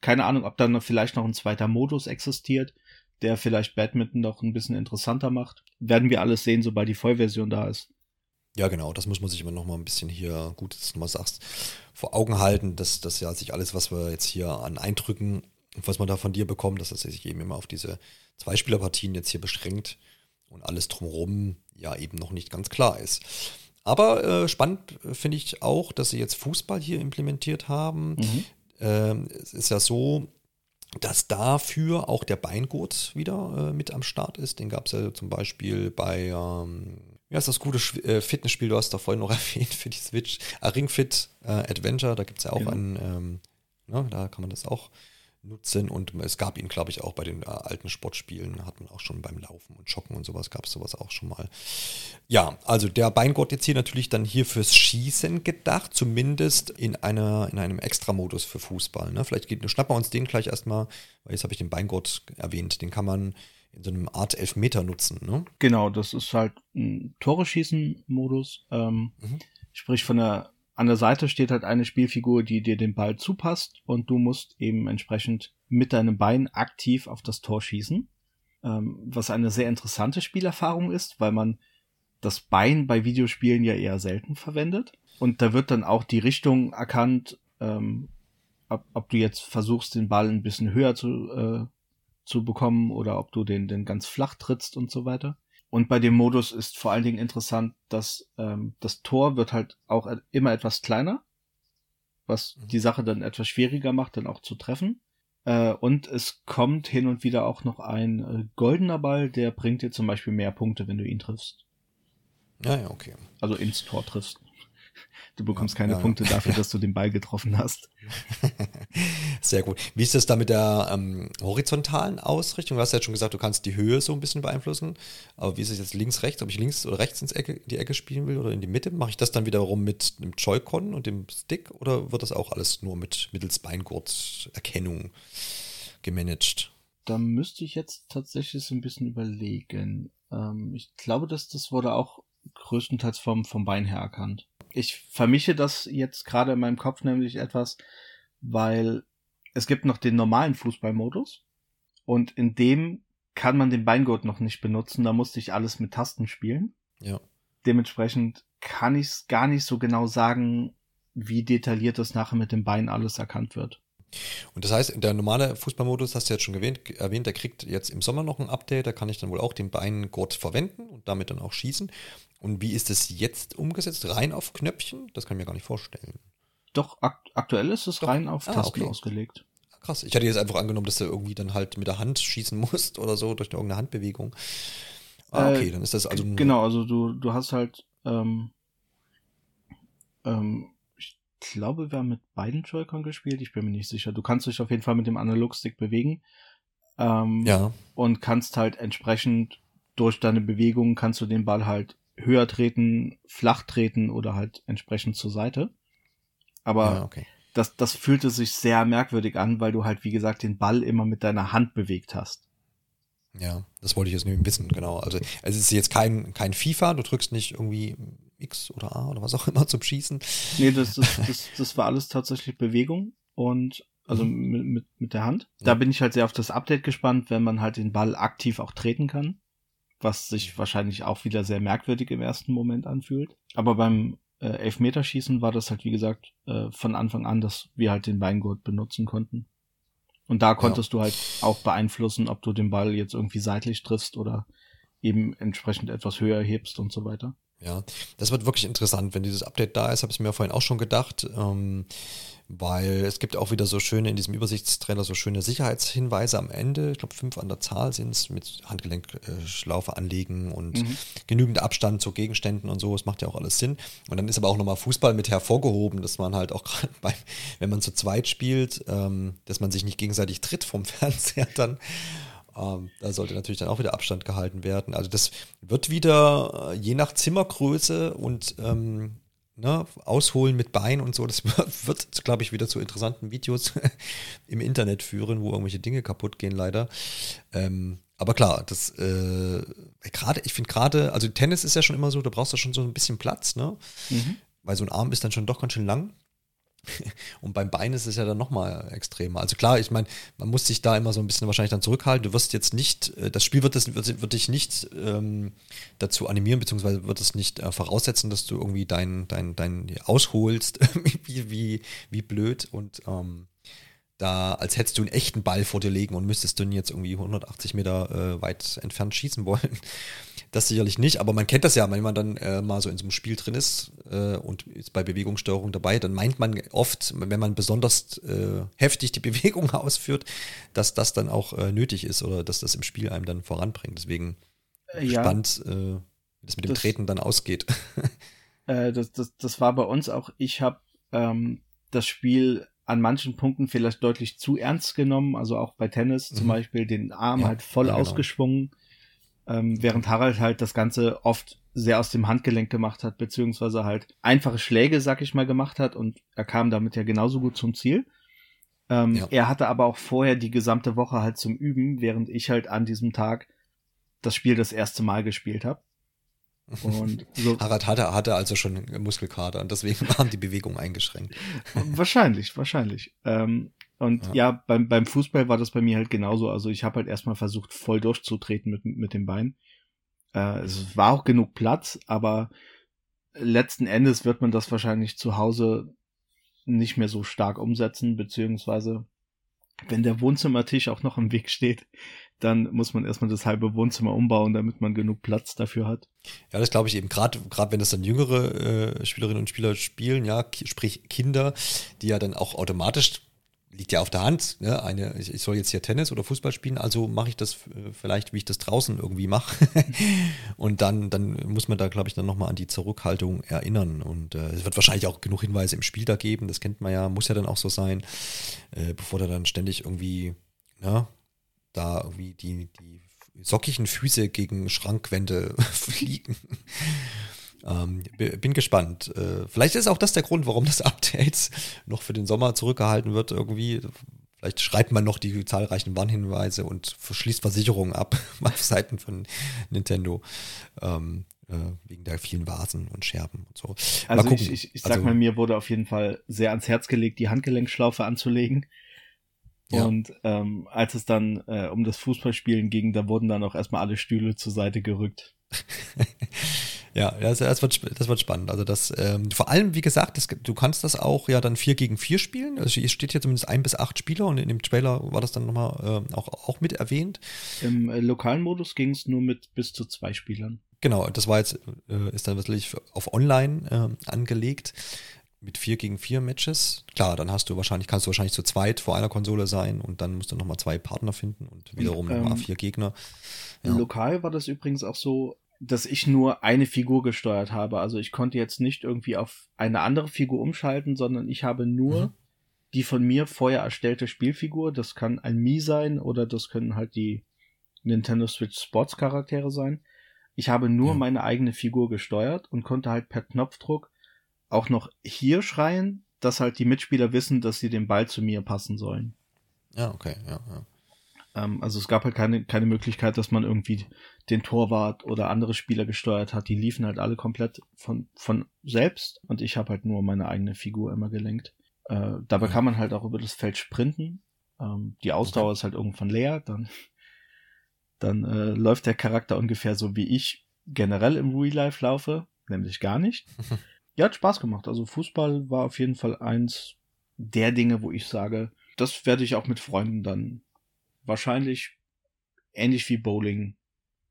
keine Ahnung, ob da noch vielleicht noch ein zweiter Modus existiert, der vielleicht Badminton noch ein bisschen interessanter macht. Werden wir alles sehen, sobald die Vollversion da ist. Ja, genau, das muss man sich immer noch mal ein bisschen hier, gut, dass du mal sagst, vor Augen halten, dass das ja sich alles, was wir jetzt hier an Eindrücken, was man da von dir bekommt, dass das sich eben immer auf diese Zweispielerpartien jetzt hier beschränkt und alles drumherum ja eben noch nicht ganz klar ist. Aber äh, spannend finde ich auch, dass sie jetzt Fußball hier implementiert haben. Mhm. Ähm, es ist ja so, dass dafür auch der Beingurt wieder äh, mit am Start ist. Den gab es ja zum Beispiel bei, ähm, ja, ist das gute äh, Fitnessspiel, du hast da vorhin noch erwähnt für die Switch, äh, Ringfit äh, Adventure, da gibt es ja auch ja. einen, ähm, ne, da kann man das auch nutzen. Und es gab ihn, glaube ich, auch bei den äh, alten Sportspielen, hat man auch schon beim Laufen und Joggen und sowas, gab es sowas auch schon mal. Ja, also der Beingott jetzt hier natürlich dann hier fürs Schießen gedacht, zumindest in, einer, in einem Extramodus für Fußball. Ne? Vielleicht geht, schnappen wir uns den gleich erstmal, weil jetzt habe ich den Beingott erwähnt, den kann man in so einem Art Elfmeter nutzen. Ne? Genau, das ist halt ein Tore-Schießen-Modus. Ähm, mhm. Sprich von der an der Seite steht halt eine Spielfigur, die dir den Ball zupasst und du musst eben entsprechend mit deinem Bein aktiv auf das Tor schießen. Ähm, was eine sehr interessante Spielerfahrung ist, weil man das Bein bei Videospielen ja eher selten verwendet. Und da wird dann auch die Richtung erkannt, ähm, ob, ob du jetzt versuchst, den Ball ein bisschen höher zu, äh, zu bekommen oder ob du den, den ganz flach trittst und so weiter. Und bei dem Modus ist vor allen Dingen interessant, dass ähm, das Tor wird halt auch immer etwas kleiner, was mhm. die Sache dann etwas schwieriger macht, dann auch zu treffen. Äh, und es kommt hin und wieder auch noch ein äh, goldener Ball, der bringt dir zum Beispiel mehr Punkte, wenn du ihn triffst. Ja, ja, okay. Also ins Tor triffst. Du bekommst ja, keine ja, Punkte dafür, dass du den Ball getroffen hast. Sehr gut. Wie ist das da mit der ähm, horizontalen Ausrichtung? Du hast ja schon gesagt, du kannst die Höhe so ein bisschen beeinflussen. Aber wie ist es jetzt links, rechts? Ob ich links oder rechts ins Ecke, die Ecke spielen will oder in die Mitte? Mache ich das dann wiederum mit einem Joy-Con und dem Stick oder wird das auch alles nur mit mittels Beingurt-Erkennung gemanagt? Da müsste ich jetzt tatsächlich so ein bisschen überlegen. Ähm, ich glaube, dass das wurde auch größtenteils vom, vom Bein her erkannt ich vermische das jetzt gerade in meinem Kopf nämlich etwas, weil es gibt noch den normalen Fußballmodus und in dem kann man den Beingurt noch nicht benutzen, da musste ich alles mit Tasten spielen. Ja. Dementsprechend kann ich es gar nicht so genau sagen, wie detailliert das nachher mit dem Bein alles erkannt wird. Und das heißt, der normale Fußballmodus, hast du jetzt schon erwähnt, erwähnt, der kriegt jetzt im Sommer noch ein Update, da kann ich dann wohl auch den Beingurt verwenden und damit dann auch schießen. Und wie ist es jetzt umgesetzt? Rein auf Knöpfchen? Das kann ich mir gar nicht vorstellen. Doch, akt aktuell ist es Doch. rein auf ah, Tasten okay. ausgelegt. Krass. Ich hatte jetzt einfach angenommen, dass du irgendwie dann halt mit der Hand schießen musst oder so durch irgendeine Handbewegung. Ah, okay, äh, dann ist das also. Genau, also du, du hast halt, ähm, ähm, ich glaube, wir haben mit beiden Joy-Con gespielt, ich bin mir nicht sicher. Du kannst dich auf jeden Fall mit dem Analogstick bewegen. Ähm, ja. Und kannst halt entsprechend durch deine Bewegungen kannst du den Ball halt höher treten, flach treten oder halt entsprechend zur Seite. Aber ja, okay. das, das fühlte sich sehr merkwürdig an, weil du halt, wie gesagt, den Ball immer mit deiner Hand bewegt hast. Ja, das wollte ich jetzt nicht wissen, genau. Also es ist jetzt kein, kein FIFA, du drückst nicht irgendwie X oder A oder was auch immer zum Schießen. Nee, das, das, das, das war alles tatsächlich Bewegung und also mhm. mit, mit, mit der Hand. Da bin ich halt sehr auf das Update gespannt, wenn man halt den Ball aktiv auch treten kann. Was sich wahrscheinlich auch wieder sehr merkwürdig im ersten Moment anfühlt. Aber beim äh, Elfmeterschießen war das halt, wie gesagt, äh, von Anfang an, dass wir halt den Beingurt benutzen konnten. Und da konntest ja. du halt auch beeinflussen, ob du den Ball jetzt irgendwie seitlich triffst oder eben entsprechend etwas höher hebst und so weiter. Ja, das wird wirklich interessant, wenn dieses Update da ist, habe ich mir vorhin auch schon gedacht, ähm, weil es gibt auch wieder so schöne, in diesem Übersichtstrailer so schöne Sicherheitshinweise am Ende, ich glaube fünf an der Zahl sind es, mit Handgelenkschlaufe anlegen und mhm. genügend Abstand zu Gegenständen und so, das macht ja auch alles Sinn. Und dann ist aber auch nochmal Fußball mit hervorgehoben, dass man halt auch gerade bei, wenn man zu zweit spielt, ähm, dass man sich nicht gegenseitig tritt vom Fernseher dann ähm, da sollte natürlich dann auch wieder Abstand gehalten werden. Also das wird wieder äh, je nach Zimmergröße und ähm, ne, Ausholen mit Bein und so, das wird, glaube ich, wieder zu interessanten Videos im Internet führen, wo irgendwelche Dinge kaputt gehen, leider. Ähm, aber klar, das äh, gerade, ich finde gerade, also Tennis ist ja schon immer so, da brauchst du schon so ein bisschen Platz, ne? Mhm. Weil so ein Arm ist dann schon doch ganz schön lang. Und beim Bein ist es ja dann nochmal extremer. Also klar, ich meine, man muss sich da immer so ein bisschen wahrscheinlich dann zurückhalten. Du wirst jetzt nicht, äh, das Spiel wird, das, wird, wird dich nicht ähm, dazu animieren, beziehungsweise wird es nicht äh, voraussetzen, dass du irgendwie dein, dein, dein ausholst, wie, wie, wie blöd und ähm, da, als hättest du einen echten Ball vor dir legen und müsstest du ihn jetzt irgendwie 180 Meter äh, weit entfernt schießen wollen. Das sicherlich nicht, aber man kennt das ja, wenn man dann äh, mal so in so einem Spiel drin ist äh, und ist bei Bewegungssteuerung dabei, dann meint man oft, wenn man besonders äh, heftig die Bewegung ausführt, dass das dann auch äh, nötig ist oder dass das im Spiel einem dann voranbringt. Deswegen äh, ja, spannend, äh, wie das mit dem das, Treten dann ausgeht. das, das, das war bei uns auch, ich habe ähm, das Spiel an manchen Punkten vielleicht deutlich zu ernst genommen, also auch bei Tennis mhm. zum Beispiel den Arm ja, halt voll ja, genau. ausgeschwungen ähm, während Harald halt das Ganze oft sehr aus dem Handgelenk gemacht hat, beziehungsweise halt einfache Schläge, sag ich mal, gemacht hat und er kam damit ja genauso gut zum Ziel. Ähm, ja. Er hatte aber auch vorher die gesamte Woche halt zum Üben, während ich halt an diesem Tag das Spiel das erste Mal gespielt habe. Und so Harald hatte, hatte also schon Muskelkater und deswegen waren die Bewegungen eingeschränkt. wahrscheinlich, wahrscheinlich. Ähm, und ja, ja beim, beim Fußball war das bei mir halt genauso. Also ich habe halt erstmal versucht, voll durchzutreten mit, mit dem Bein. Äh, es war auch genug Platz, aber letzten Endes wird man das wahrscheinlich zu Hause nicht mehr so stark umsetzen, beziehungsweise wenn der Wohnzimmertisch auch noch im Weg steht, dann muss man erstmal das halbe Wohnzimmer umbauen, damit man genug Platz dafür hat. Ja, das glaube ich eben, gerade wenn das dann jüngere äh, Spielerinnen und Spieler spielen, ja, sprich Kinder, die ja dann auch automatisch liegt ja auf der Hand. Ne? Eine, ich soll jetzt hier Tennis oder Fußball spielen, also mache ich das vielleicht, wie ich das draußen irgendwie mache. und dann, dann muss man da, glaube ich, dann nochmal an die Zurückhaltung erinnern. Und äh, es wird wahrscheinlich auch genug Hinweise im Spiel da geben, das kennt man ja, muss ja dann auch so sein, äh, bevor da dann ständig irgendwie, ja, da irgendwie die, die sockigen Füße gegen Schrankwände fliegen. Ähm, bin gespannt. Äh, vielleicht ist auch das der Grund, warum das Update noch für den Sommer zurückgehalten wird. Irgendwie, vielleicht schreibt man noch die zahlreichen Warnhinweise und verschließt Versicherungen ab auf Seiten von Nintendo. Ähm, äh, wegen der vielen Vasen und Scherben und so. Also ich, ich, ich sag also, mal, mir wurde auf jeden Fall sehr ans Herz gelegt, die Handgelenkschlaufe anzulegen. Ja. Und ähm, als es dann äh, um das Fußballspielen ging, da wurden dann auch erstmal alle Stühle zur Seite gerückt. Ja, das, das, wird, das wird spannend. Also das, ähm, vor allem, wie gesagt, das, du kannst das auch ja dann 4 gegen 4 spielen. Also es steht hier zumindest ein bis acht Spieler und in dem Trailer war das dann nochmal äh, auch, auch mit erwähnt. Im äh, lokalen Modus ging es nur mit bis zu zwei Spielern. Genau, das war jetzt, äh, ist dann wirklich auf online äh, angelegt mit 4 gegen 4 Matches. Klar, dann hast du wahrscheinlich, kannst du wahrscheinlich zu zweit vor einer Konsole sein und dann musst du nochmal zwei Partner finden und wiederum ähm, nochmal vier Gegner. Ja. Lokal war das übrigens auch so, dass ich nur eine Figur gesteuert habe. Also ich konnte jetzt nicht irgendwie auf eine andere Figur umschalten, sondern ich habe nur mhm. die von mir vorher erstellte Spielfigur. Das kann ein Mii sein oder das können halt die Nintendo Switch Sports Charaktere sein. Ich habe nur ja. meine eigene Figur gesteuert und konnte halt per Knopfdruck auch noch hier schreien, dass halt die Mitspieler wissen, dass sie den Ball zu mir passen sollen. Ja, okay, ja, ja. Ähm, also es gab halt keine, keine Möglichkeit, dass man irgendwie den Torwart oder andere Spieler gesteuert hat. Die liefen halt alle komplett von, von selbst und ich habe halt nur meine eigene Figur immer gelenkt. Äh, dabei kann man halt auch über das Feld sprinten. Ähm, die Ausdauer okay. ist halt irgendwann leer, dann, dann äh, läuft der Charakter ungefähr so wie ich generell im Real Life laufe, nämlich gar nicht. ja, hat Spaß gemacht. Also Fußball war auf jeden Fall eins der Dinge, wo ich sage, das werde ich auch mit Freunden dann wahrscheinlich ähnlich wie Bowling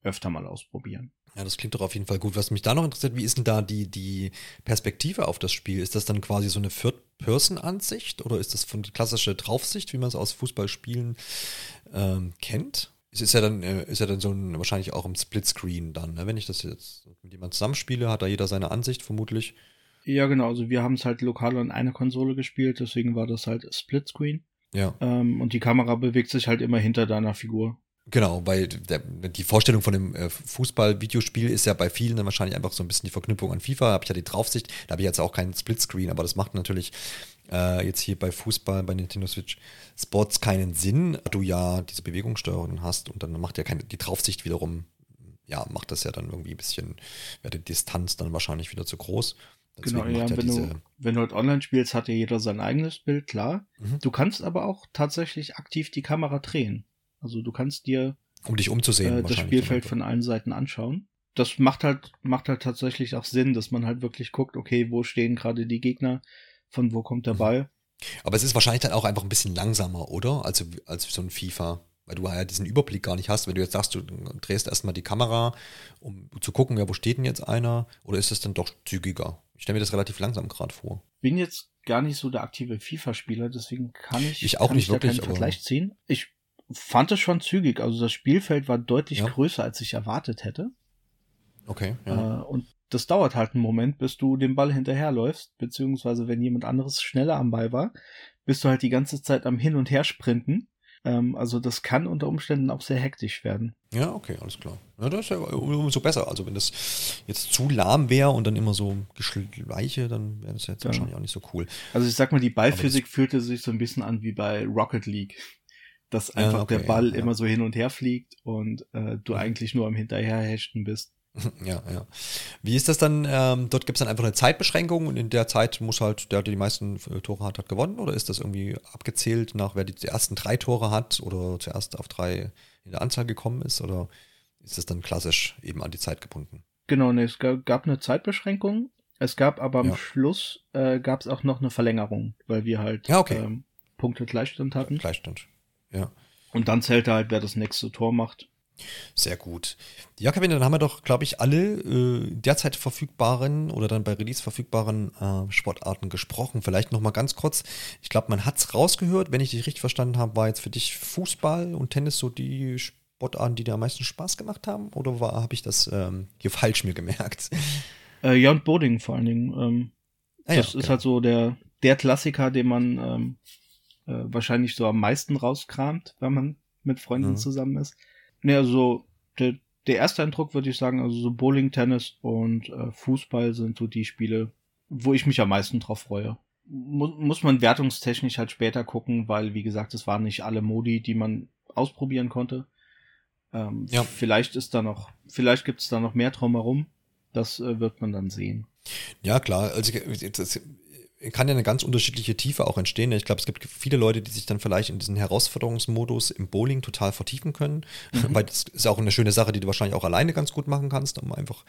öfter mal ausprobieren. Ja, das klingt doch auf jeden Fall gut. Was mich da noch interessiert, wie ist denn da die, die Perspektive auf das Spiel? Ist das dann quasi so eine Third-Person-Ansicht oder ist das von die klassische Draufsicht, wie man es aus Fußballspielen ähm, kennt? Es ist ja dann, äh, ist ja dann so ein, wahrscheinlich auch im Splitscreen dann, ne? Wenn ich das jetzt mit jemandem zusammenspiele, hat da jeder seine Ansicht vermutlich. Ja, genau. Also wir haben es halt lokal an einer Konsole gespielt, deswegen war das halt Splitscreen. Ja. Ähm, und die Kamera bewegt sich halt immer hinter deiner Figur. Genau, weil der, die Vorstellung von dem äh, Fußball-Videospiel ist ja bei vielen dann wahrscheinlich einfach so ein bisschen die Verknüpfung an FIFA. Da habe ich ja die Draufsicht, da habe ich jetzt auch keinen Splitscreen, aber das macht natürlich äh, jetzt hier bei Fußball, bei Nintendo Switch Sports keinen Sinn, da du ja diese Bewegungssteuerungen hast und dann macht ja keine, die Draufsicht wiederum, ja, macht das ja dann irgendwie ein bisschen, wäre die Distanz dann wahrscheinlich wieder zu groß. Deswegen genau, ja, wenn, du, wenn du halt online spielst, hat ja jeder sein eigenes Bild, klar. Mhm. Du kannst aber auch tatsächlich aktiv die Kamera drehen. Also du kannst dir um dich umzusehen, äh, das Spielfeld von allen Seiten anschauen. Das macht halt, macht halt tatsächlich auch Sinn, dass man halt wirklich guckt, okay, wo stehen gerade die Gegner, von wo kommt der mhm. Ball. Aber es ist wahrscheinlich dann auch einfach ein bisschen langsamer, oder? Also als so ein FIFA. Weil du ja diesen Überblick gar nicht hast. Wenn du jetzt sagst, du drehst erstmal die Kamera, um zu gucken, ja, wo steht denn jetzt einer? Oder ist es dann doch zügiger? Ich stelle mir das relativ langsam gerade vor. Bin jetzt gar nicht so der aktive FIFA-Spieler, deswegen kann ich, ich auch nicht ich wirklich, keinen Vergleich ziehen. Ich fand es schon zügig. Also das Spielfeld war deutlich ja. größer, als ich erwartet hätte. Okay. Ja. Äh, und das dauert halt einen Moment, bis du dem Ball hinterherläufst, beziehungsweise wenn jemand anderes schneller am Ball war, bist du halt die ganze Zeit am Hin und Her sprinten. Ähm, also das kann unter Umständen auch sehr hektisch werden. Ja, okay, alles klar. Ja, das ist ja umso besser. Also wenn das jetzt zu lahm wäre und dann immer so Geschleiche, dann wäre das jetzt ja. wahrscheinlich auch nicht so cool. Also ich sag mal, die Ballphysik fühlte sich so ein bisschen an wie bei Rocket League dass einfach ja, okay, der Ball ja, immer so hin und her fliegt und äh, du eigentlich nur am Hinterherhechten bist. Ja, ja. Wie ist das dann? Ähm, dort gibt es dann einfach eine Zeitbeschränkung und in der Zeit muss halt der, der die meisten äh, Tore hat, hat gewonnen? Oder ist das irgendwie abgezählt nach, wer die, die ersten drei Tore hat oder zuerst auf drei in der Anzahl gekommen ist? Oder ist das dann klassisch eben an die Zeit gebunden? Genau, nee, es gab eine Zeitbeschränkung. Es gab aber am ja. Schluss äh, gab es auch noch eine Verlängerung, weil wir halt ja, okay. ähm, Punkte Gleichstand hatten. Gleichstand. Ja. Und dann zählt halt, wer das nächste Tor macht. Sehr gut. Ja, Kevin, dann haben wir doch, glaube ich, alle äh, derzeit verfügbaren oder dann bei Release verfügbaren äh, Sportarten gesprochen. Vielleicht nochmal ganz kurz. Ich glaube, man hat es rausgehört. Wenn ich dich richtig verstanden habe, war jetzt für dich Fußball und Tennis so die Sportarten, die dir am meisten Spaß gemacht haben? Oder habe ich das ähm, hier falsch mir gemerkt? Äh, ja, und Bowling vor allen Dingen. Ähm, ah, das ja, ist genau. halt so der, der Klassiker, den man ähm, äh, wahrscheinlich so am meisten rauskramt, wenn man mit Freunden mhm. zusammen ist. Ne, also der, der erste Eindruck würde ich sagen, also so Bowling, Tennis und äh, Fußball sind so die Spiele, wo ich mich am meisten drauf freue. Mu muss man wertungstechnisch halt später gucken, weil wie gesagt, es waren nicht alle Modi, die man ausprobieren konnte. Ähm, ja. Vielleicht ist da noch, vielleicht gibt es da noch mehr drumherum. Das äh, wird man dann sehen. Ja, klar. Also das, kann ja eine ganz unterschiedliche Tiefe auch entstehen. Ich glaube, es gibt viele Leute, die sich dann vielleicht in diesen Herausforderungsmodus im Bowling total vertiefen können, mhm. weil das ist auch eine schöne Sache, die du wahrscheinlich auch alleine ganz gut machen kannst, um einfach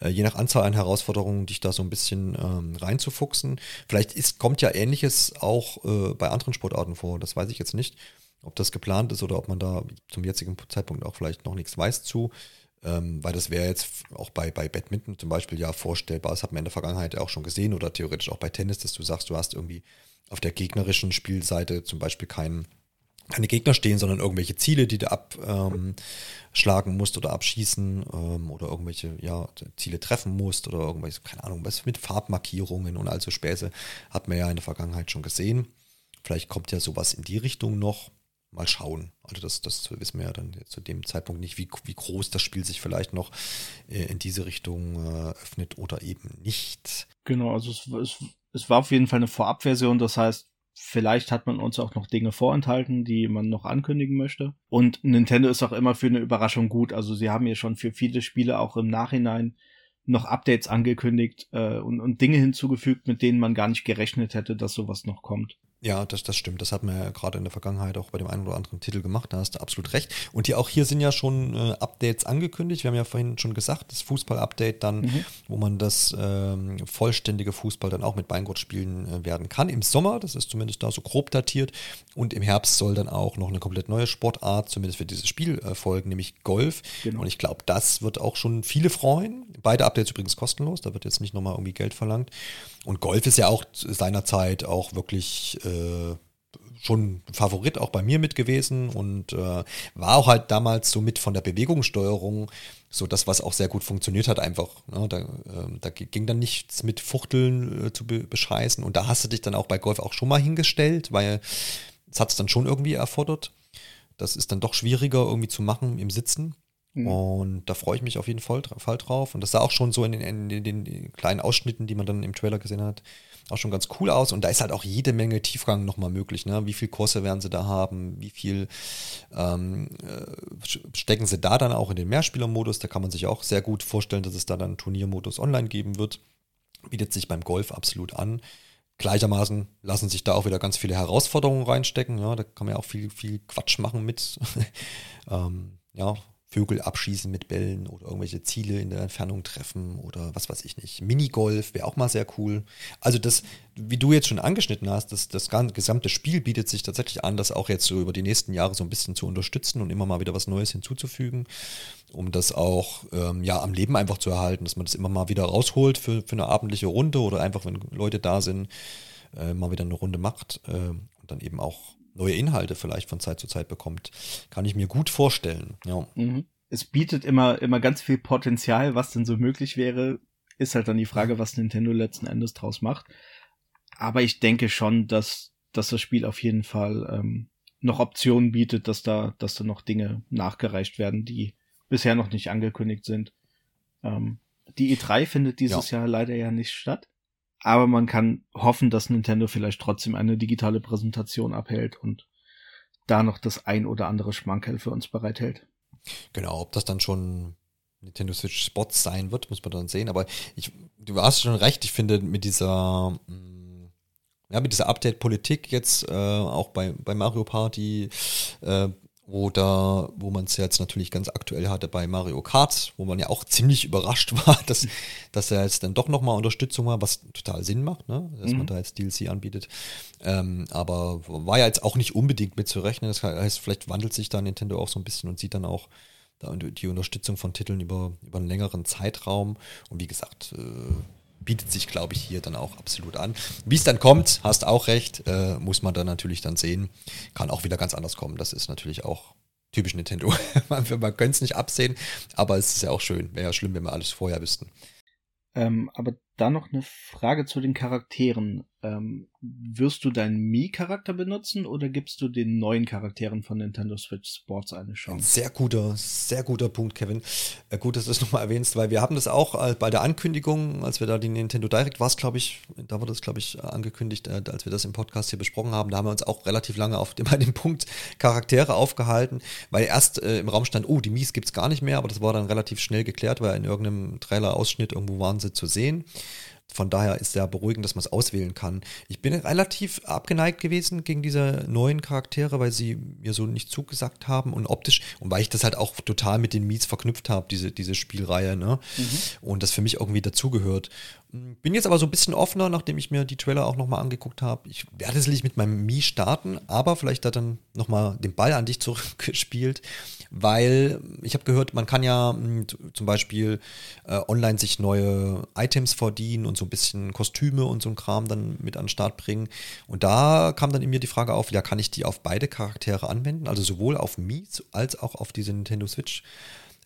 äh, je nach Anzahl an Herausforderungen dich da so ein bisschen ähm, reinzufuchsen. Vielleicht ist, kommt ja Ähnliches auch äh, bei anderen Sportarten vor, das weiß ich jetzt nicht, ob das geplant ist oder ob man da zum jetzigen Zeitpunkt auch vielleicht noch nichts weiß zu. Ähm, weil das wäre jetzt auch bei, bei Badminton zum Beispiel ja vorstellbar. Das hat man in der Vergangenheit auch schon gesehen oder theoretisch auch bei Tennis, dass du sagst, du hast irgendwie auf der gegnerischen Spielseite zum Beispiel keinen, keine Gegner stehen, sondern irgendwelche Ziele, die du abschlagen ähm, musst oder abschießen ähm, oder irgendwelche ja, Ziele treffen musst oder irgendwelche, keine Ahnung, was mit Farbmarkierungen und all so Späße hat man ja in der Vergangenheit schon gesehen. Vielleicht kommt ja sowas in die Richtung noch mal schauen. Also das, das wissen wir ja dann zu dem Zeitpunkt nicht, wie, wie groß das Spiel sich vielleicht noch äh, in diese Richtung äh, öffnet oder eben nicht. Genau, also es, es, es war auf jeden Fall eine Vorabversion, das heißt, vielleicht hat man uns auch noch Dinge vorenthalten, die man noch ankündigen möchte. Und Nintendo ist auch immer für eine Überraschung gut. Also sie haben ja schon für viele Spiele auch im Nachhinein noch Updates angekündigt äh, und, und Dinge hinzugefügt, mit denen man gar nicht gerechnet hätte, dass sowas noch kommt. Ja, das, das stimmt. Das hat man ja gerade in der Vergangenheit auch bei dem einen oder anderen Titel gemacht. Da hast du absolut recht. Und die auch hier sind ja schon äh, Updates angekündigt. Wir haben ja vorhin schon gesagt, das Fußball-Update dann, mhm. wo man das ähm, vollständige Fußball dann auch mit Beingurt spielen äh, werden kann. Im Sommer, das ist zumindest da so grob datiert. Und im Herbst soll dann auch noch eine komplett neue Sportart, zumindest für dieses Spiel, äh, folgen, nämlich Golf. Genau. Und ich glaube, das wird auch schon viele freuen. Beide Updates übrigens kostenlos. Da wird jetzt nicht nochmal irgendwie Geld verlangt. Und Golf ist ja auch seinerzeit auch wirklich äh, schon Favorit auch bei mir mit gewesen und äh, war auch halt damals so mit von der Bewegungssteuerung so das, was auch sehr gut funktioniert hat einfach. Ne? Da, äh, da, ging dann nichts mit Fuchteln äh, zu be bescheißen und da hast du dich dann auch bei Golf auch schon mal hingestellt, weil es hat es dann schon irgendwie erfordert. Das ist dann doch schwieriger irgendwie zu machen im Sitzen. Mhm. Und da freue ich mich auf jeden Fall, Fall drauf. Und das sah auch schon so in den, in den, kleinen Ausschnitten, die man dann im Trailer gesehen hat, auch schon ganz cool aus. Und da ist halt auch jede Menge Tiefgang nochmal möglich. Ne? Wie viel Kurse werden sie da haben? Wie viel ähm, äh, stecken sie da dann auch in den Mehrspielermodus? Da kann man sich auch sehr gut vorstellen, dass es da dann Turniermodus online geben wird. Bietet sich beim Golf absolut an. Gleichermaßen lassen sich da auch wieder ganz viele Herausforderungen reinstecken. Ja, da kann man ja auch viel, viel Quatsch machen mit. ähm, ja, Vögel abschießen mit Bällen oder irgendwelche Ziele in der Entfernung treffen oder was weiß ich nicht. Minigolf wäre auch mal sehr cool. Also das, wie du jetzt schon angeschnitten hast, das, das gesamte Spiel bietet sich tatsächlich an, das auch jetzt so über die nächsten Jahre so ein bisschen zu unterstützen und immer mal wieder was Neues hinzuzufügen, um das auch ähm, ja am Leben einfach zu erhalten, dass man das immer mal wieder rausholt für, für eine abendliche Runde oder einfach, wenn Leute da sind, äh, mal wieder eine Runde macht äh, und dann eben auch neue Inhalte vielleicht von Zeit zu Zeit bekommt. Kann ich mir gut vorstellen. Ja. Mhm. Es bietet immer, immer ganz viel Potenzial, was denn so möglich wäre. Ist halt dann die Frage, was Nintendo letzten Endes draus macht. Aber ich denke schon, dass, dass das Spiel auf jeden Fall ähm, noch Optionen bietet, dass da, dass da noch Dinge nachgereicht werden, die bisher noch nicht angekündigt sind. Ähm, die E3 findet dieses ja. Jahr leider ja nicht statt. Aber man kann hoffen, dass Nintendo vielleicht trotzdem eine digitale Präsentation abhält und da noch das ein oder andere Schmankerl für uns bereithält. Genau, ob das dann schon Nintendo Switch Spots sein wird, muss man dann sehen. Aber ich, du hast schon recht, ich finde mit dieser, mm, ja, dieser Update-Politik jetzt äh, auch bei, bei Mario Party äh, oder wo man es jetzt natürlich ganz aktuell hatte bei Mario Kart, wo man ja auch ziemlich überrascht war, dass, dass er jetzt dann doch nochmal Unterstützung war, was total Sinn macht, ne? dass mhm. man da jetzt DLC anbietet. Ähm, aber war ja jetzt auch nicht unbedingt mitzurechnen. Das heißt, vielleicht wandelt sich da Nintendo auch so ein bisschen und sieht dann auch die Unterstützung von Titeln über, über einen längeren Zeitraum. Und wie gesagt, äh, bietet sich, glaube ich, hier dann auch absolut an. Wie es dann kommt, hast auch recht, äh, muss man dann natürlich dann sehen. Kann auch wieder ganz anders kommen. Das ist natürlich auch typisch Nintendo. man man könnte es nicht absehen, aber es ist ja auch schön. Wäre ja schlimm, wenn wir alles vorher wüssten. Ähm, aber dann noch eine Frage zu den Charakteren. Ähm, wirst du deinen Mii-Charakter benutzen oder gibst du den neuen Charakteren von Nintendo Switch Sports eine Chance? Sehr guter, sehr guter Punkt, Kevin. Äh, gut, dass du es nochmal erwähnst, weil wir haben das auch äh, bei der Ankündigung, als wir da die Nintendo Direct war glaube ich, da wurde das, glaube ich, angekündigt, äh, als wir das im Podcast hier besprochen haben, da haben wir uns auch relativ lange auf dem, bei dem Punkt Charaktere aufgehalten, weil erst äh, im Raum stand, oh, die Mies gibt es gar nicht mehr, aber das war dann relativ schnell geklärt, weil in irgendeinem Trailer-Ausschnitt irgendwo waren sie zu sehen. Von daher ist sehr beruhigend, dass man es auswählen kann. Ich bin relativ abgeneigt gewesen gegen diese neuen Charaktere, weil sie mir so nicht zugesagt haben und optisch und weil ich das halt auch total mit den Mies verknüpft habe, diese, diese Spielreihe, ne? Mhm. Und das für mich irgendwie dazugehört. Bin jetzt aber so ein bisschen offener, nachdem ich mir die Trailer auch nochmal angeguckt habe. Ich werde sicherlich mit meinem Mii starten, aber vielleicht hat dann nochmal den Ball an dich zurückgespielt, weil ich habe gehört, man kann ja hm, zum Beispiel äh, online sich neue Items verdienen und so ein bisschen Kostüme und so ein Kram dann mit an den Start bringen. Und da kam dann in mir die Frage auf, ja, kann ich die auf beide Charaktere anwenden, also sowohl auf Mii als auch auf diese Nintendo Switch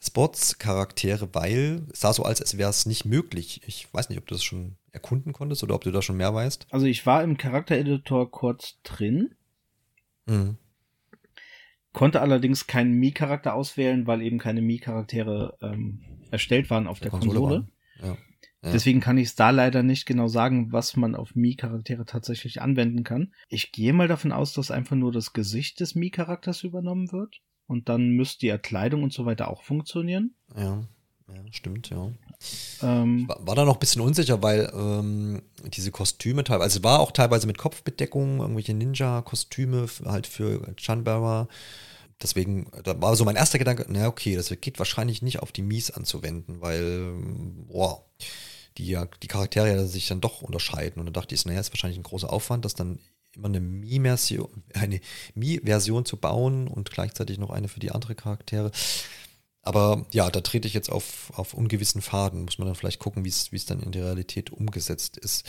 Spots-Charaktere, weil es sah so als, als wäre es nicht möglich. Ich weiß nicht, ob du das schon erkunden konntest oder ob du da schon mehr weißt. Also ich war im Charaktereditor kurz drin. Mhm. Konnte allerdings keinen Mii-Charakter auswählen, weil eben keine Mii-Charaktere ähm, erstellt waren auf der, der Konsole. Konsole. Ja. Ja. Deswegen kann ich es da leider nicht genau sagen, was man auf Mii-Charaktere tatsächlich anwenden kann. Ich gehe mal davon aus, dass einfach nur das Gesicht des Mii-Charakters übernommen wird und dann müsste ja Kleidung und so weiter auch funktionieren. Ja, ja stimmt, ja. Ähm, war, war, da noch ein bisschen unsicher, weil ähm, diese Kostüme teilweise, also war auch teilweise mit Kopfbedeckung, irgendwelche Ninja-Kostüme halt für Chanbara. Deswegen, da war so mein erster Gedanke, na okay, das geht wahrscheinlich nicht auf die Mies anzuwenden, weil, boah, die, die Charaktere sich dann doch unterscheiden. Und da dachte ich, naja, ist wahrscheinlich ein großer Aufwand, das dann immer eine Mii-Version eine Mii zu bauen und gleichzeitig noch eine für die andere Charaktere. Aber ja, da trete ich jetzt auf, auf ungewissen Faden. Muss man dann vielleicht gucken, wie es dann in der Realität umgesetzt ist.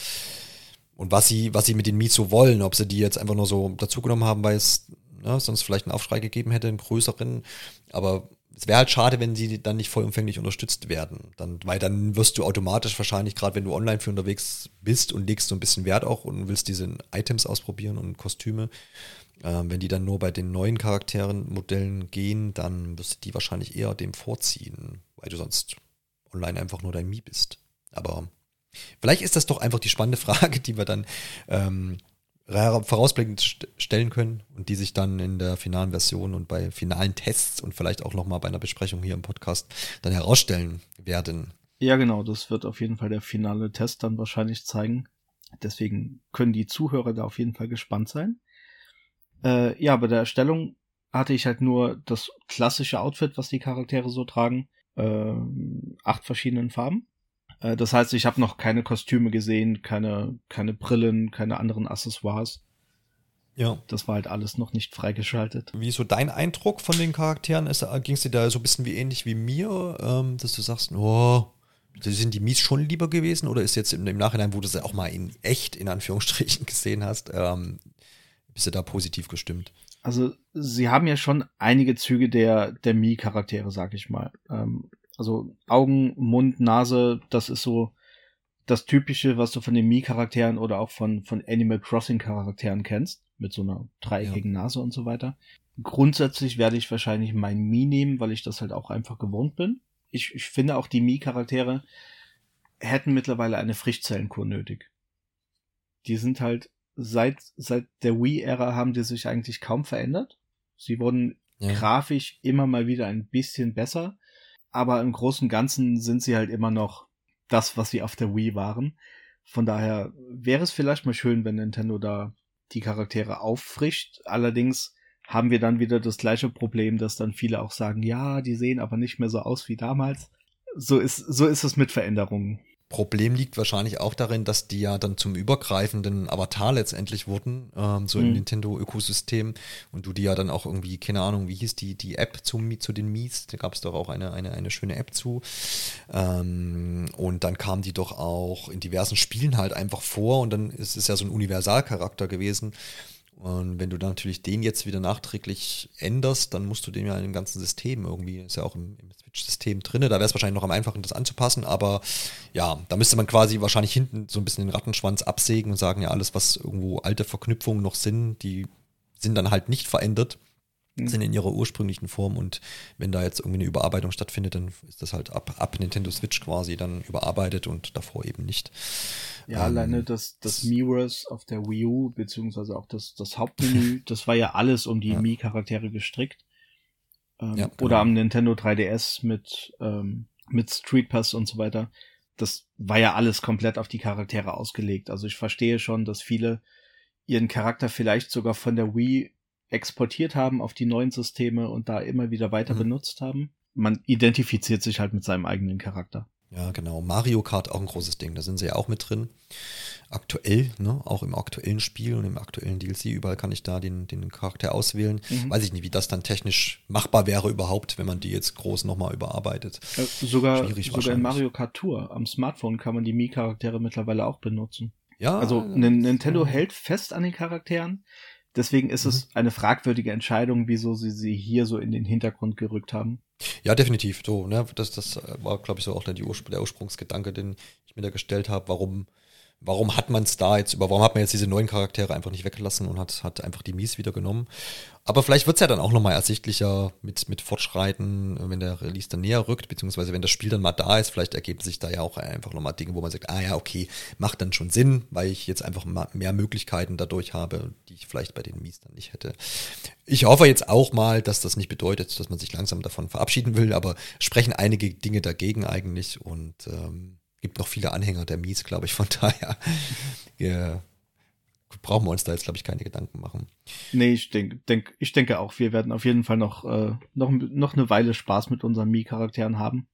Und was sie, was sie mit den Mies so wollen, ob sie die jetzt einfach nur so dazugenommen haben, weil es ne, sonst vielleicht einen Aufschrei gegeben hätte, einen größeren. Aber es wäre halt schade, wenn sie dann nicht vollumfänglich unterstützt werden. Dann, weil dann wirst du automatisch wahrscheinlich, gerade wenn du online für unterwegs bist und legst so ein bisschen Wert auch und willst diese Items ausprobieren und Kostüme, äh, wenn die dann nur bei den neuen Charakteren, Modellen gehen, dann wirst du die wahrscheinlich eher dem vorziehen, weil du sonst online einfach nur dein Mii bist. Aber vielleicht ist das doch einfach die spannende Frage, die wir dann ähm, vorausblickend st stellen können und die sich dann in der finalen Version und bei finalen Tests und vielleicht auch nochmal bei einer Besprechung hier im Podcast dann herausstellen werden. Ja, genau, das wird auf jeden Fall der finale Test dann wahrscheinlich zeigen. Deswegen können die Zuhörer da auf jeden Fall gespannt sein. Äh, ja, bei der Erstellung hatte ich halt nur das klassische Outfit, was die Charaktere so tragen. Äh, acht verschiedenen Farben. Äh, das heißt, ich habe noch keine Kostüme gesehen, keine, keine Brillen, keine anderen Accessoires. Ja. Das war halt alles noch nicht freigeschaltet. Wie ist so dein Eindruck von den Charakteren? Ging es dir da so ein bisschen wie ähnlich wie mir, ähm, dass du sagst, oh, sind die Mies schon lieber gewesen? Oder ist jetzt im, im Nachhinein, wo du sie auch mal in echt, in Anführungsstrichen, gesehen hast, ähm, bist du da positiv gestimmt? Also, sie haben ja schon einige Züge der, der Mii-Charaktere, sag ich mal. Ähm, also Augen, Mund, Nase, das ist so das Typische, was du von den Mii-Charakteren oder auch von, von Animal Crossing-Charakteren kennst, mit so einer dreieckigen ja. Nase und so weiter. Grundsätzlich werde ich wahrscheinlich mein Mii nehmen, weil ich das halt auch einfach gewohnt bin. Ich, ich finde auch die Mii-Charaktere hätten mittlerweile eine Frischzellenkur nötig. Die sind halt seit, seit der Wii-Ära haben die sich eigentlich kaum verändert. Sie wurden ja. grafisch immer mal wieder ein bisschen besser aber im Großen und Ganzen sind sie halt immer noch das, was sie auf der Wii waren. Von daher wäre es vielleicht mal schön, wenn Nintendo da die Charaktere auffrischt. Allerdings haben wir dann wieder das gleiche Problem, dass dann viele auch sagen, ja, die sehen aber nicht mehr so aus wie damals. So ist, so ist es mit Veränderungen. Problem liegt wahrscheinlich auch darin, dass die ja dann zum übergreifenden Avatar letztendlich wurden, ähm, so mhm. im Nintendo-Ökosystem. Und du die ja dann auch irgendwie, keine Ahnung, wie hieß die, die App zu, zu den Mies, da gab es doch auch eine, eine, eine schöne App zu. Ähm, und dann kam die doch auch in diversen Spielen halt einfach vor. Und dann ist es ja so ein Universalcharakter gewesen und wenn du dann natürlich den jetzt wieder nachträglich änderst, dann musst du den ja in dem ganzen System irgendwie, ist ja auch im, im Switch-System drin, da wäre es wahrscheinlich noch am einfachen, das anzupassen, aber ja, da müsste man quasi wahrscheinlich hinten so ein bisschen den Rattenschwanz absägen und sagen, ja, alles, was irgendwo alte Verknüpfungen noch sind, die sind dann halt nicht verändert. Mhm. sind in ihrer ursprünglichen Form und wenn da jetzt irgendwie eine Überarbeitung stattfindet, dann ist das halt ab, ab Nintendo Switch quasi dann überarbeitet und davor eben nicht. Ja, ähm, alleine das, das Miiverse auf der Wii U, beziehungsweise auch das, das Hauptmenü, das war ja alles um die ja. Mii-Charaktere gestrickt. Ähm, ja, genau. Oder am Nintendo 3DS mit, ähm, mit Street Pass und so weiter. Das war ja alles komplett auf die Charaktere ausgelegt. Also ich verstehe schon, dass viele ihren Charakter vielleicht sogar von der Wii exportiert haben auf die neuen Systeme und da immer wieder weiter mhm. benutzt haben. Man identifiziert sich halt mit seinem eigenen Charakter. Ja, genau. Mario Kart auch ein großes Ding. Da sind sie ja auch mit drin. Aktuell, ne? Auch im aktuellen Spiel und im aktuellen DLC. Überall kann ich da den, den Charakter auswählen. Mhm. Weiß ich nicht, wie das dann technisch machbar wäre überhaupt, wenn man die jetzt groß nochmal überarbeitet. Äh, sogar, sogar in Mario Kart Tour am Smartphone kann man die Mii-Charaktere mittlerweile auch benutzen. Ja. Also Nintendo hält fest an den Charakteren. Deswegen ist mhm. es eine fragwürdige Entscheidung, wieso sie sie hier so in den Hintergrund gerückt haben. Ja, definitiv. So, ne? Das, das war, glaube ich, so auch der, Urspr der Ursprungsgedanke, den ich mir da gestellt habe. Warum warum hat man es da jetzt über, warum hat man jetzt diese neuen Charaktere einfach nicht weggelassen und hat, hat einfach die Mies wieder genommen. Aber vielleicht wird es ja dann auch nochmal ersichtlicher mit, mit Fortschreiten, wenn der Release dann näher rückt, beziehungsweise wenn das Spiel dann mal da ist, vielleicht ergeben sich da ja auch einfach nochmal Dinge, wo man sagt, ah ja, okay, macht dann schon Sinn, weil ich jetzt einfach mehr Möglichkeiten dadurch habe, die ich vielleicht bei den Mies dann nicht hätte. Ich hoffe jetzt auch mal, dass das nicht bedeutet, dass man sich langsam davon verabschieden will, aber sprechen einige Dinge dagegen eigentlich und ähm, gibt noch viele Anhänger der Mies, glaube ich, von daher. ja, brauchen wir uns da jetzt, glaube ich, keine Gedanken machen. Nee, ich denke, denk, ich denke auch, wir werden auf jeden Fall noch, äh, noch, noch eine Weile Spaß mit unseren Mii-Charakteren haben.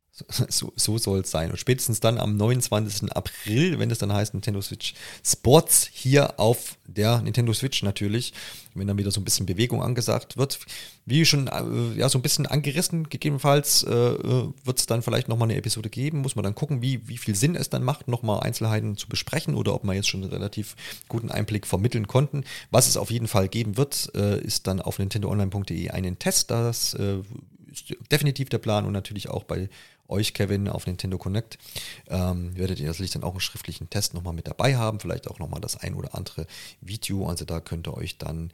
So, so soll es sein. Und spätestens dann am 29. April, wenn es dann heißt Nintendo Switch Sports, hier auf der Nintendo Switch natürlich, wenn dann wieder so ein bisschen Bewegung angesagt wird. Wie schon äh, ja, so ein bisschen angerissen, gegebenenfalls äh, äh wird es dann vielleicht nochmal eine Episode geben. Muss man dann gucken, wie, wie viel Sinn es dann macht, nochmal Einzelheiten zu besprechen oder ob man jetzt schon einen relativ guten Einblick vermitteln konnten. Was es auf jeden Fall geben wird, äh, ist dann auf nintendoonline.de einen Test. Das äh, ist definitiv der Plan und natürlich auch bei euch, Kevin, auf Nintendo Connect. Ähm, werdet ihr natürlich dann auch einen schriftlichen Test nochmal mit dabei haben, vielleicht auch nochmal das ein oder andere Video. Also da könnt ihr euch dann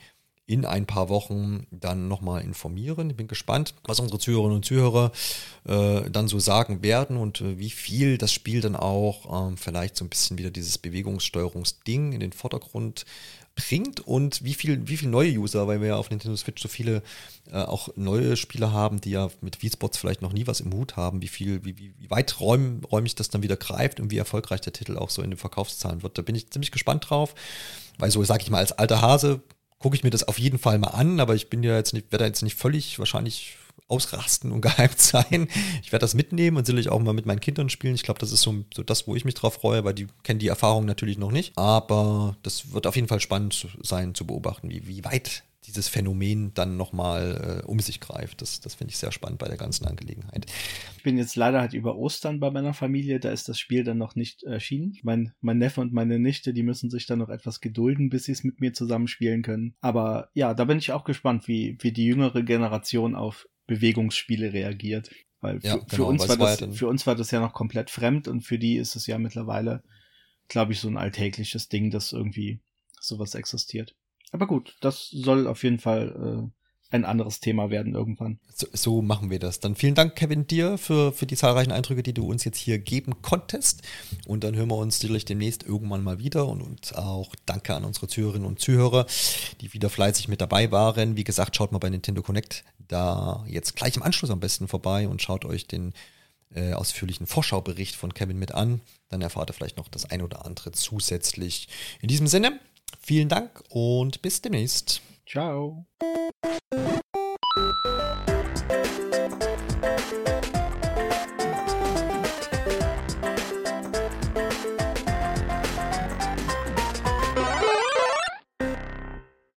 in ein paar Wochen dann nochmal informieren. Ich bin gespannt, was unsere Zuhörerinnen und Zuhörer äh, dann so sagen werden und äh, wie viel das Spiel dann auch ähm, vielleicht so ein bisschen wieder dieses Bewegungssteuerungsding in den Vordergrund bringt und wie viel, wie viel neue User, weil wir ja auf Nintendo Switch so viele äh, auch neue Spieler haben, die ja mit Wii-Sports vielleicht noch nie was im Hut haben, wie viel, wie, wie, wie weit räum, räumig das dann wieder greift und wie erfolgreich der Titel auch so in den Verkaufszahlen wird. Da bin ich ziemlich gespannt drauf, weil so, sag ich mal, als alter Hase gucke ich mir das auf jeden Fall mal an, aber ich bin ja jetzt nicht, werde jetzt nicht völlig wahrscheinlich ausrasten und gehypt sein. Ich werde das mitnehmen und sicherlich auch mal mit meinen Kindern spielen. Ich glaube, das ist so, so, das, wo ich mich drauf freue, weil die kennen die Erfahrung natürlich noch nicht. Aber das wird auf jeden Fall spannend sein zu beobachten, wie, wie weit dieses Phänomen dann nochmal äh, um sich greift. Das, das finde ich sehr spannend bei der ganzen Angelegenheit. Ich bin jetzt leider halt über Ostern bei meiner Familie, da ist das Spiel dann noch nicht erschienen. Mein, mein Neffe und meine Nichte, die müssen sich dann noch etwas gedulden, bis sie es mit mir zusammenspielen können. Aber ja, da bin ich auch gespannt, wie, wie die jüngere Generation auf Bewegungsspiele reagiert. Weil für, ja, genau, für, uns war das, für uns war das ja noch komplett fremd und für die ist es ja mittlerweile, glaube ich, so ein alltägliches Ding, dass irgendwie sowas existiert. Aber gut, das soll auf jeden Fall äh, ein anderes Thema werden irgendwann. So, so, machen wir das. Dann vielen Dank, Kevin, dir für, für die zahlreichen Eindrücke, die du uns jetzt hier geben konntest. Und dann hören wir uns sicherlich demnächst irgendwann mal wieder. Und, und auch danke an unsere Zuhörerinnen und Zuhörer, die wieder fleißig mit dabei waren. Wie gesagt, schaut mal bei Nintendo Connect da jetzt gleich im Anschluss am besten vorbei und schaut euch den äh, ausführlichen Vorschaubericht von Kevin mit an. Dann erfahrt ihr vielleicht noch das ein oder andere zusätzlich. In diesem Sinne, vielen Dank und bis demnächst. Ciao. Bye.